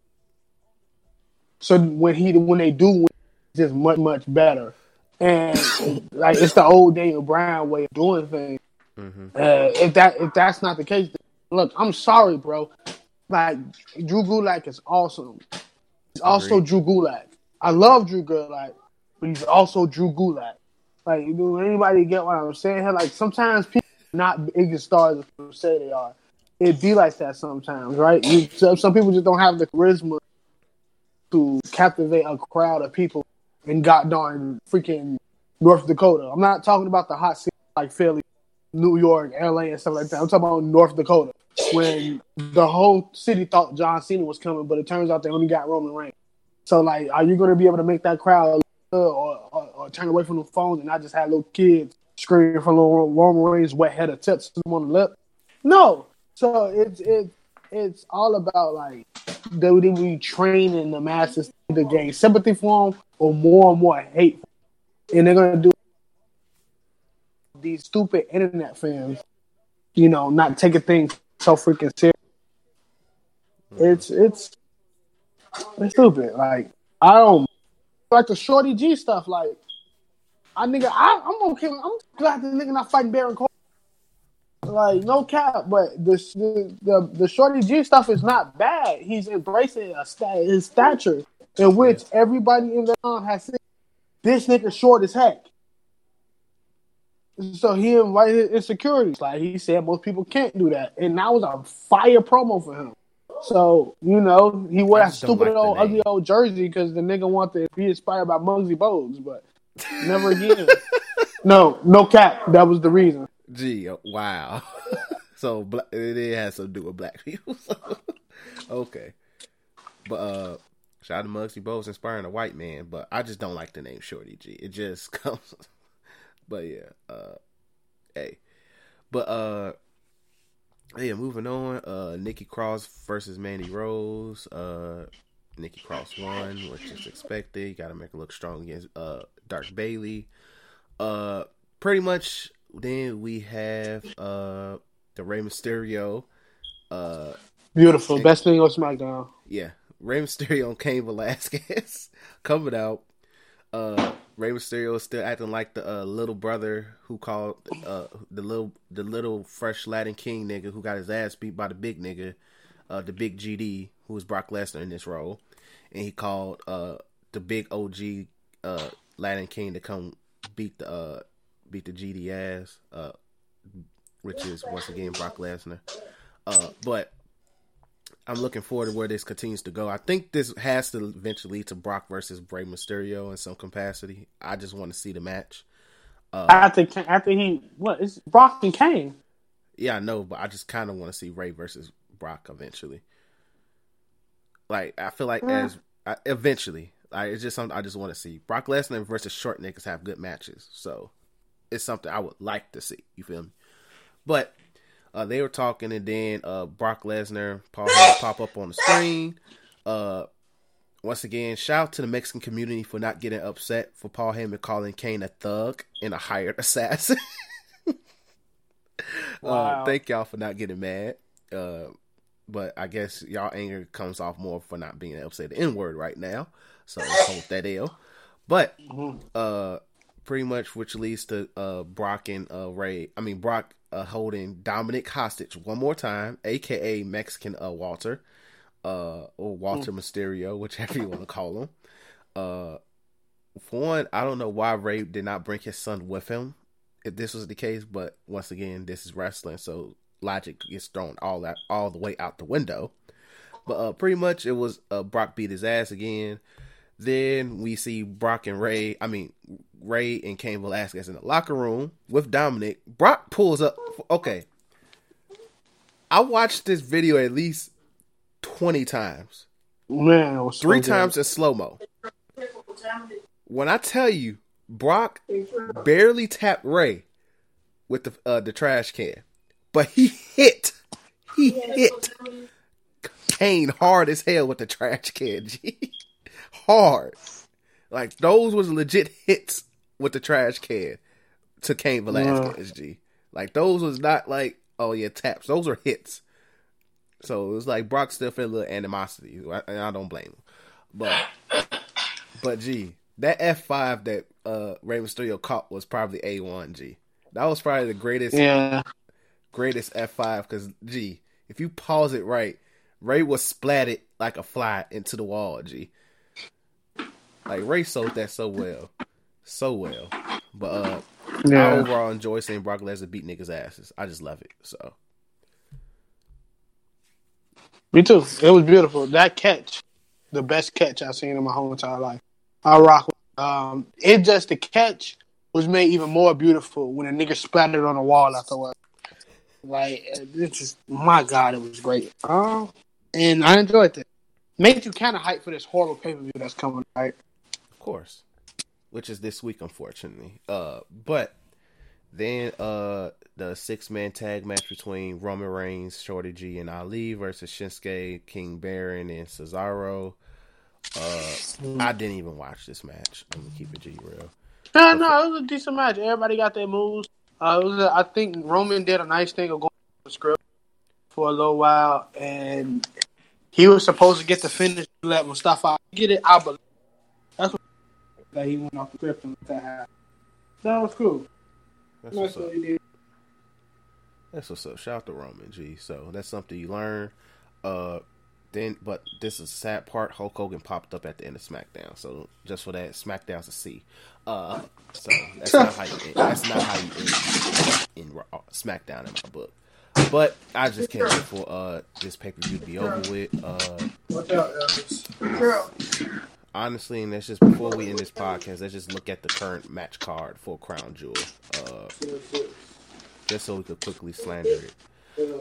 so when he when they do win, it's just much much better. And like it's the old Daniel Bryan way of doing things. Uh, if that if that's not the case, then look, I'm sorry, bro. Like Drew Gulak is awesome. He's also Agreed. Drew Gulak. I love Drew Gulak, but he's also Drew Gulak. Like, do anybody get what I'm saying here? Like, sometimes people not big stars say they are. It be like that sometimes, right? You, some, some people just don't have the charisma to captivate a crowd of people in god darn freaking North Dakota. I'm not talking about the hot city like Philly, New York, LA, and stuff like that. I'm talking about North Dakota when the whole city thought John Cena was coming, but it turns out they only got Roman Reigns. So, like, are you going to be able to make that crowd or, or, or turn away from the phones and not just have little kids screaming for little Roman Reigns' wet head of tips on the lip? No. So it's it's it's all about like WWE training the masses to gain sympathy for them or more and more hate, and they're gonna do these stupid internet fans, you know, not taking things so freaking serious. Mm-hmm. It's it's it's stupid. Like I don't like the Shorty G stuff. Like I nigga, I, I'm okay. I'm glad the nigga not fighting Baron Corbin. Like no cap, but the the the, the Shorty G stuff is not bad. He's embracing a sta- his stature, in which everybody in the town has seen. This nigga short as heck. So he invited insecurities. Like he said, most people can't do that, and that was a fire promo for him. So you know he wore that stupid like old ugly old jersey because the nigga wanted to be inspired by Muggsy Bogues, but never again. no, no cap. That was the reason. Gee, oh, wow. so it has something to do with black people. So, okay, but uh, shout out to Muggsy Bogues inspiring a white man, but I just don't like the name Shorty G. It just comes. But yeah, uh, hey, but uh, yeah, moving on. Uh, Nikki Cross versus Mandy Rose. Uh, Nikki Cross won, which is expected. You got to make her look strong against uh Dark Bayley. Uh, pretty much. Then we have uh the Rey Mysterio. Uh, Beautiful, best thing on SmackDown. yeah, Rey Mysterio and Cain Velasquez coming out. Uh, Rey Mysterio is still acting like the uh, little brother who called uh, the little the little fresh Latin King nigga who got his ass beat by the big nigga, uh, the big GD who was Brock Lesnar in this role, and he called uh, the big OG uh, Latin King to come beat the uh, beat the GD ass, which is once again Brock Lesnar. But I'm looking forward to where this continues to go. I think this has to eventually lead to Brock versus Bray Mysterio in some capacity. I just want to see the match. Uh, After after he what is Brock and Cain. Yeah, I know, but I just kind of want to see Rey versus Brock eventually. Like I feel like Yeah. as I, eventually, like it's just something I just want to see. Brock Lesnar versus short niggas have good matches, so it's something I would like to see. You feel me? But uh, they were talking, and then uh, Brock Lesnar Paul Heyman pop up on the screen. Uh, once again, shout out to the Mexican community for not getting upset for Paul Heyman calling Cain a thug and a hired assassin. Wow. Uh, thank y'all for not getting mad. Uh, but I guess y'all anger comes off more for not being able to say the N word right now. So hold that L. But uh, pretty much which leads to uh Brock and uh Rey. I mean Brock uh, holding Dominic hostage one more time, aka Mexican uh Walter, uh or Walter Mysterio, whichever you want to call him. Uh, for one, I don't know why Rey did not bring his son with him if this was the case, but once again, this is wrestling, so logic gets thrown all that all the way out the window. But uh, pretty much, it was uh, Brock beat his ass again. Then we see Brock and Rey. I mean, Rey and Cain Velasquez in the locker room with Dominic. Brock pulls up. Okay, I watched this video at least twenty times. Man, it was so Three good. times in slow mo. When I tell you, Brock barely tapped Rey with the uh, the trash can, but he hit, he hit Cain hard as hell with the trash can. Hard, like those was legit hits with the trash can to Cain Velasquez. G. Like those was not like oh yeah taps. Those were hits. So it was like Brock still felt a little animosity, and I don't blame him. But but G, that F five that uh Rey Mysterio caught was probably A one G. That was probably the greatest Yeah. greatest F five because G, if you pause it right, Rey was splatted like a fly into the wall. G, like Rey sold that so well, so well. But uh, I overall enjoy seeing Brock Lesnar beat niggas' asses. I just love it. So Me too. It was beautiful. That catch, the best catch I've seen in my whole entire life. I rock. it. Um, it just the catch was made even more beautiful when a nigga splattered on the wall afterward. Like it's just my god, it was great. Um, and I enjoyed it. Made you kind of hype for this horrible pay per view that's coming. Right? Course, which is this week, unfortunately. Uh, but then uh, the six man tag match between Roman Reigns, Shorty G, and Ali versus Shinsuke, King Baron, and Cesaro. Uh, I didn't even watch this match. I'm gonna keep it G real. No, no, it was a decent match. Everybody got their moves. Uh, was a, I think Roman did a nice thing of going the script for a little while, and he was supposed to get the finish. Let Mustafa get it. I believe that he went off the script and let that happen. That was cool. That's That's what's up. what. That's what's up. Shout out to Roman G. So that's something you learn. Uh, then, but this is the sad part. Hulk Hogan popped up at the end of SmackDown. So just for that, SmackDown's a C. Uh, so that's not how you. That's not how you end in Raw- SmackDown in my book. But I just can't wait for uh, this pay per view to be over with. Uh, Watch out, Elvis. Honestly, and that's just before we end this podcast. Let's just look at the current match card for Crown Jewel, uh, just so we could quickly slander it.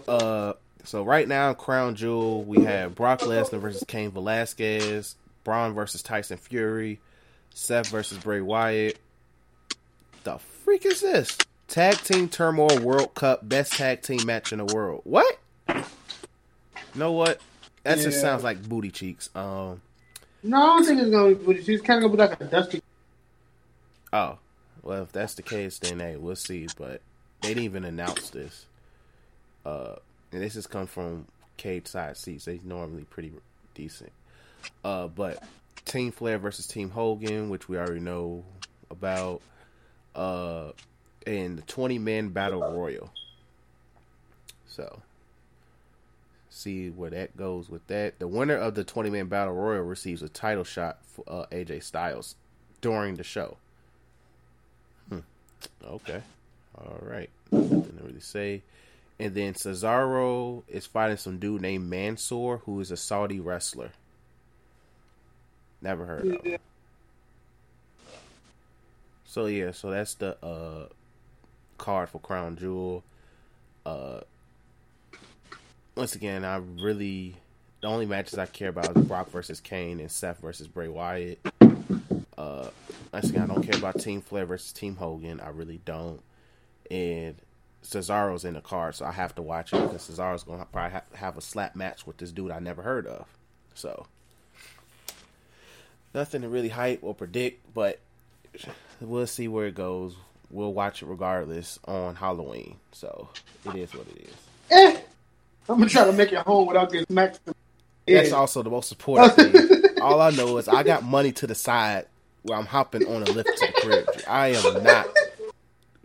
Uh, so right now, Crown Jewel, we have Brock Lesnar versus Cain Velasquez, Braun versus Tyson Fury, Seth versus Bray Wyatt. The freak is this? Tag Team Turmoil World Cup Best Tag Team Match in the World. What? You know what? That just sounds like booty cheeks. Um. No, I don't think it's gonna be. She's kind of gonna be like a dusty. Oh, well, if that's the case, then hey, we'll see. But they didn't even announce this. Uh, and this has come from Cageside Seats. They normally pretty decent. Uh, but Team Flair versus Team Hogan, which we already know about. Uh, and the twenty man battle royal. So, see where that goes with that. The winner of the twenty man battle royal receives a title shot for uh, AJ Styles during the show. Hmm. Okay. All right. Nothing to really say. And then Cesaro is fighting some dude named Mansoor, who is a Saudi wrestler. Never heard of. him. So yeah, so that's the uh card for Crown Jewel. Uh once again, I really the only matches I care about is Brock versus Cain and Seth versus Bray Wyatt. Uh, once again, I don't care about Team Flair versus Team Hogan. I really don't. And Cesaro's in the card, so I have to watch it because Cesaro's to probably have, have a slap match with this dude I never heard of. So nothing to really hype or predict, but we'll see where it goes. We'll watch it regardless on Halloween. So it is what it is. I'm gonna try to make it home without getting smacked. That's also the most important thing. All I know is I got money to the side where I'm hopping on a Lyft to the crib. I am not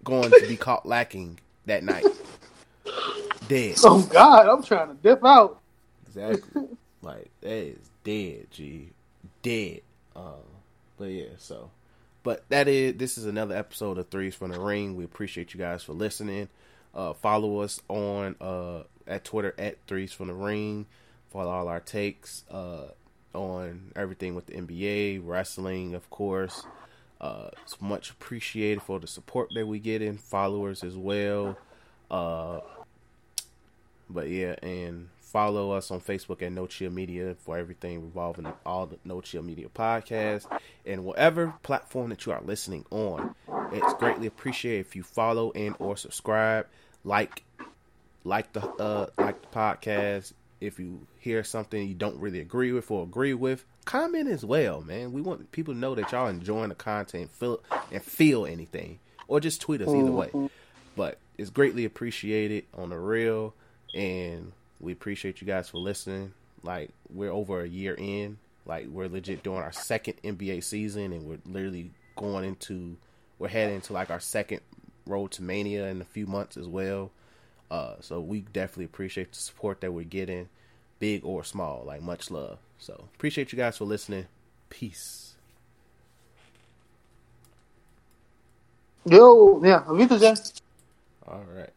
going to be caught lacking that night. Dead. Oh God, I'm trying to dip out. Exactly. Like that is dead, G. Dead. Um, but yeah, so but that is this is another episode of Threes from the Ring. We appreciate you guys for listening. Uh, follow us on uh, at Twitter at Threes from the Ring. Follow all our takes uh, on everything with the NBA, wrestling, of course. Uh, it's much appreciated for the support that we get in followers as well. Uh, but yeah, and follow us on Facebook at No Chill Media for everything revolving all the No Chill Media podcasts and whatever platform that you are listening on. It's greatly appreciated if you follow and or subscribe, like, like the uh like the podcast. If you hear something you don't really agree with or agree with, comment as well, man. We want people to know that y'all enjoying the content, feel and feel anything, or just tweet us either way. But it's greatly appreciated on the real, and we appreciate you guys for listening. Like we're over a year in, like we're legit doing our second NBA season, and we're literally going into we're heading into like our second road to Mania in a few months as well. Uh, so we definitely appreciate the support that we're getting, big or small. Like much love. So appreciate you guys for listening. Peace. Yo, yeah, Avita, Jen. All right.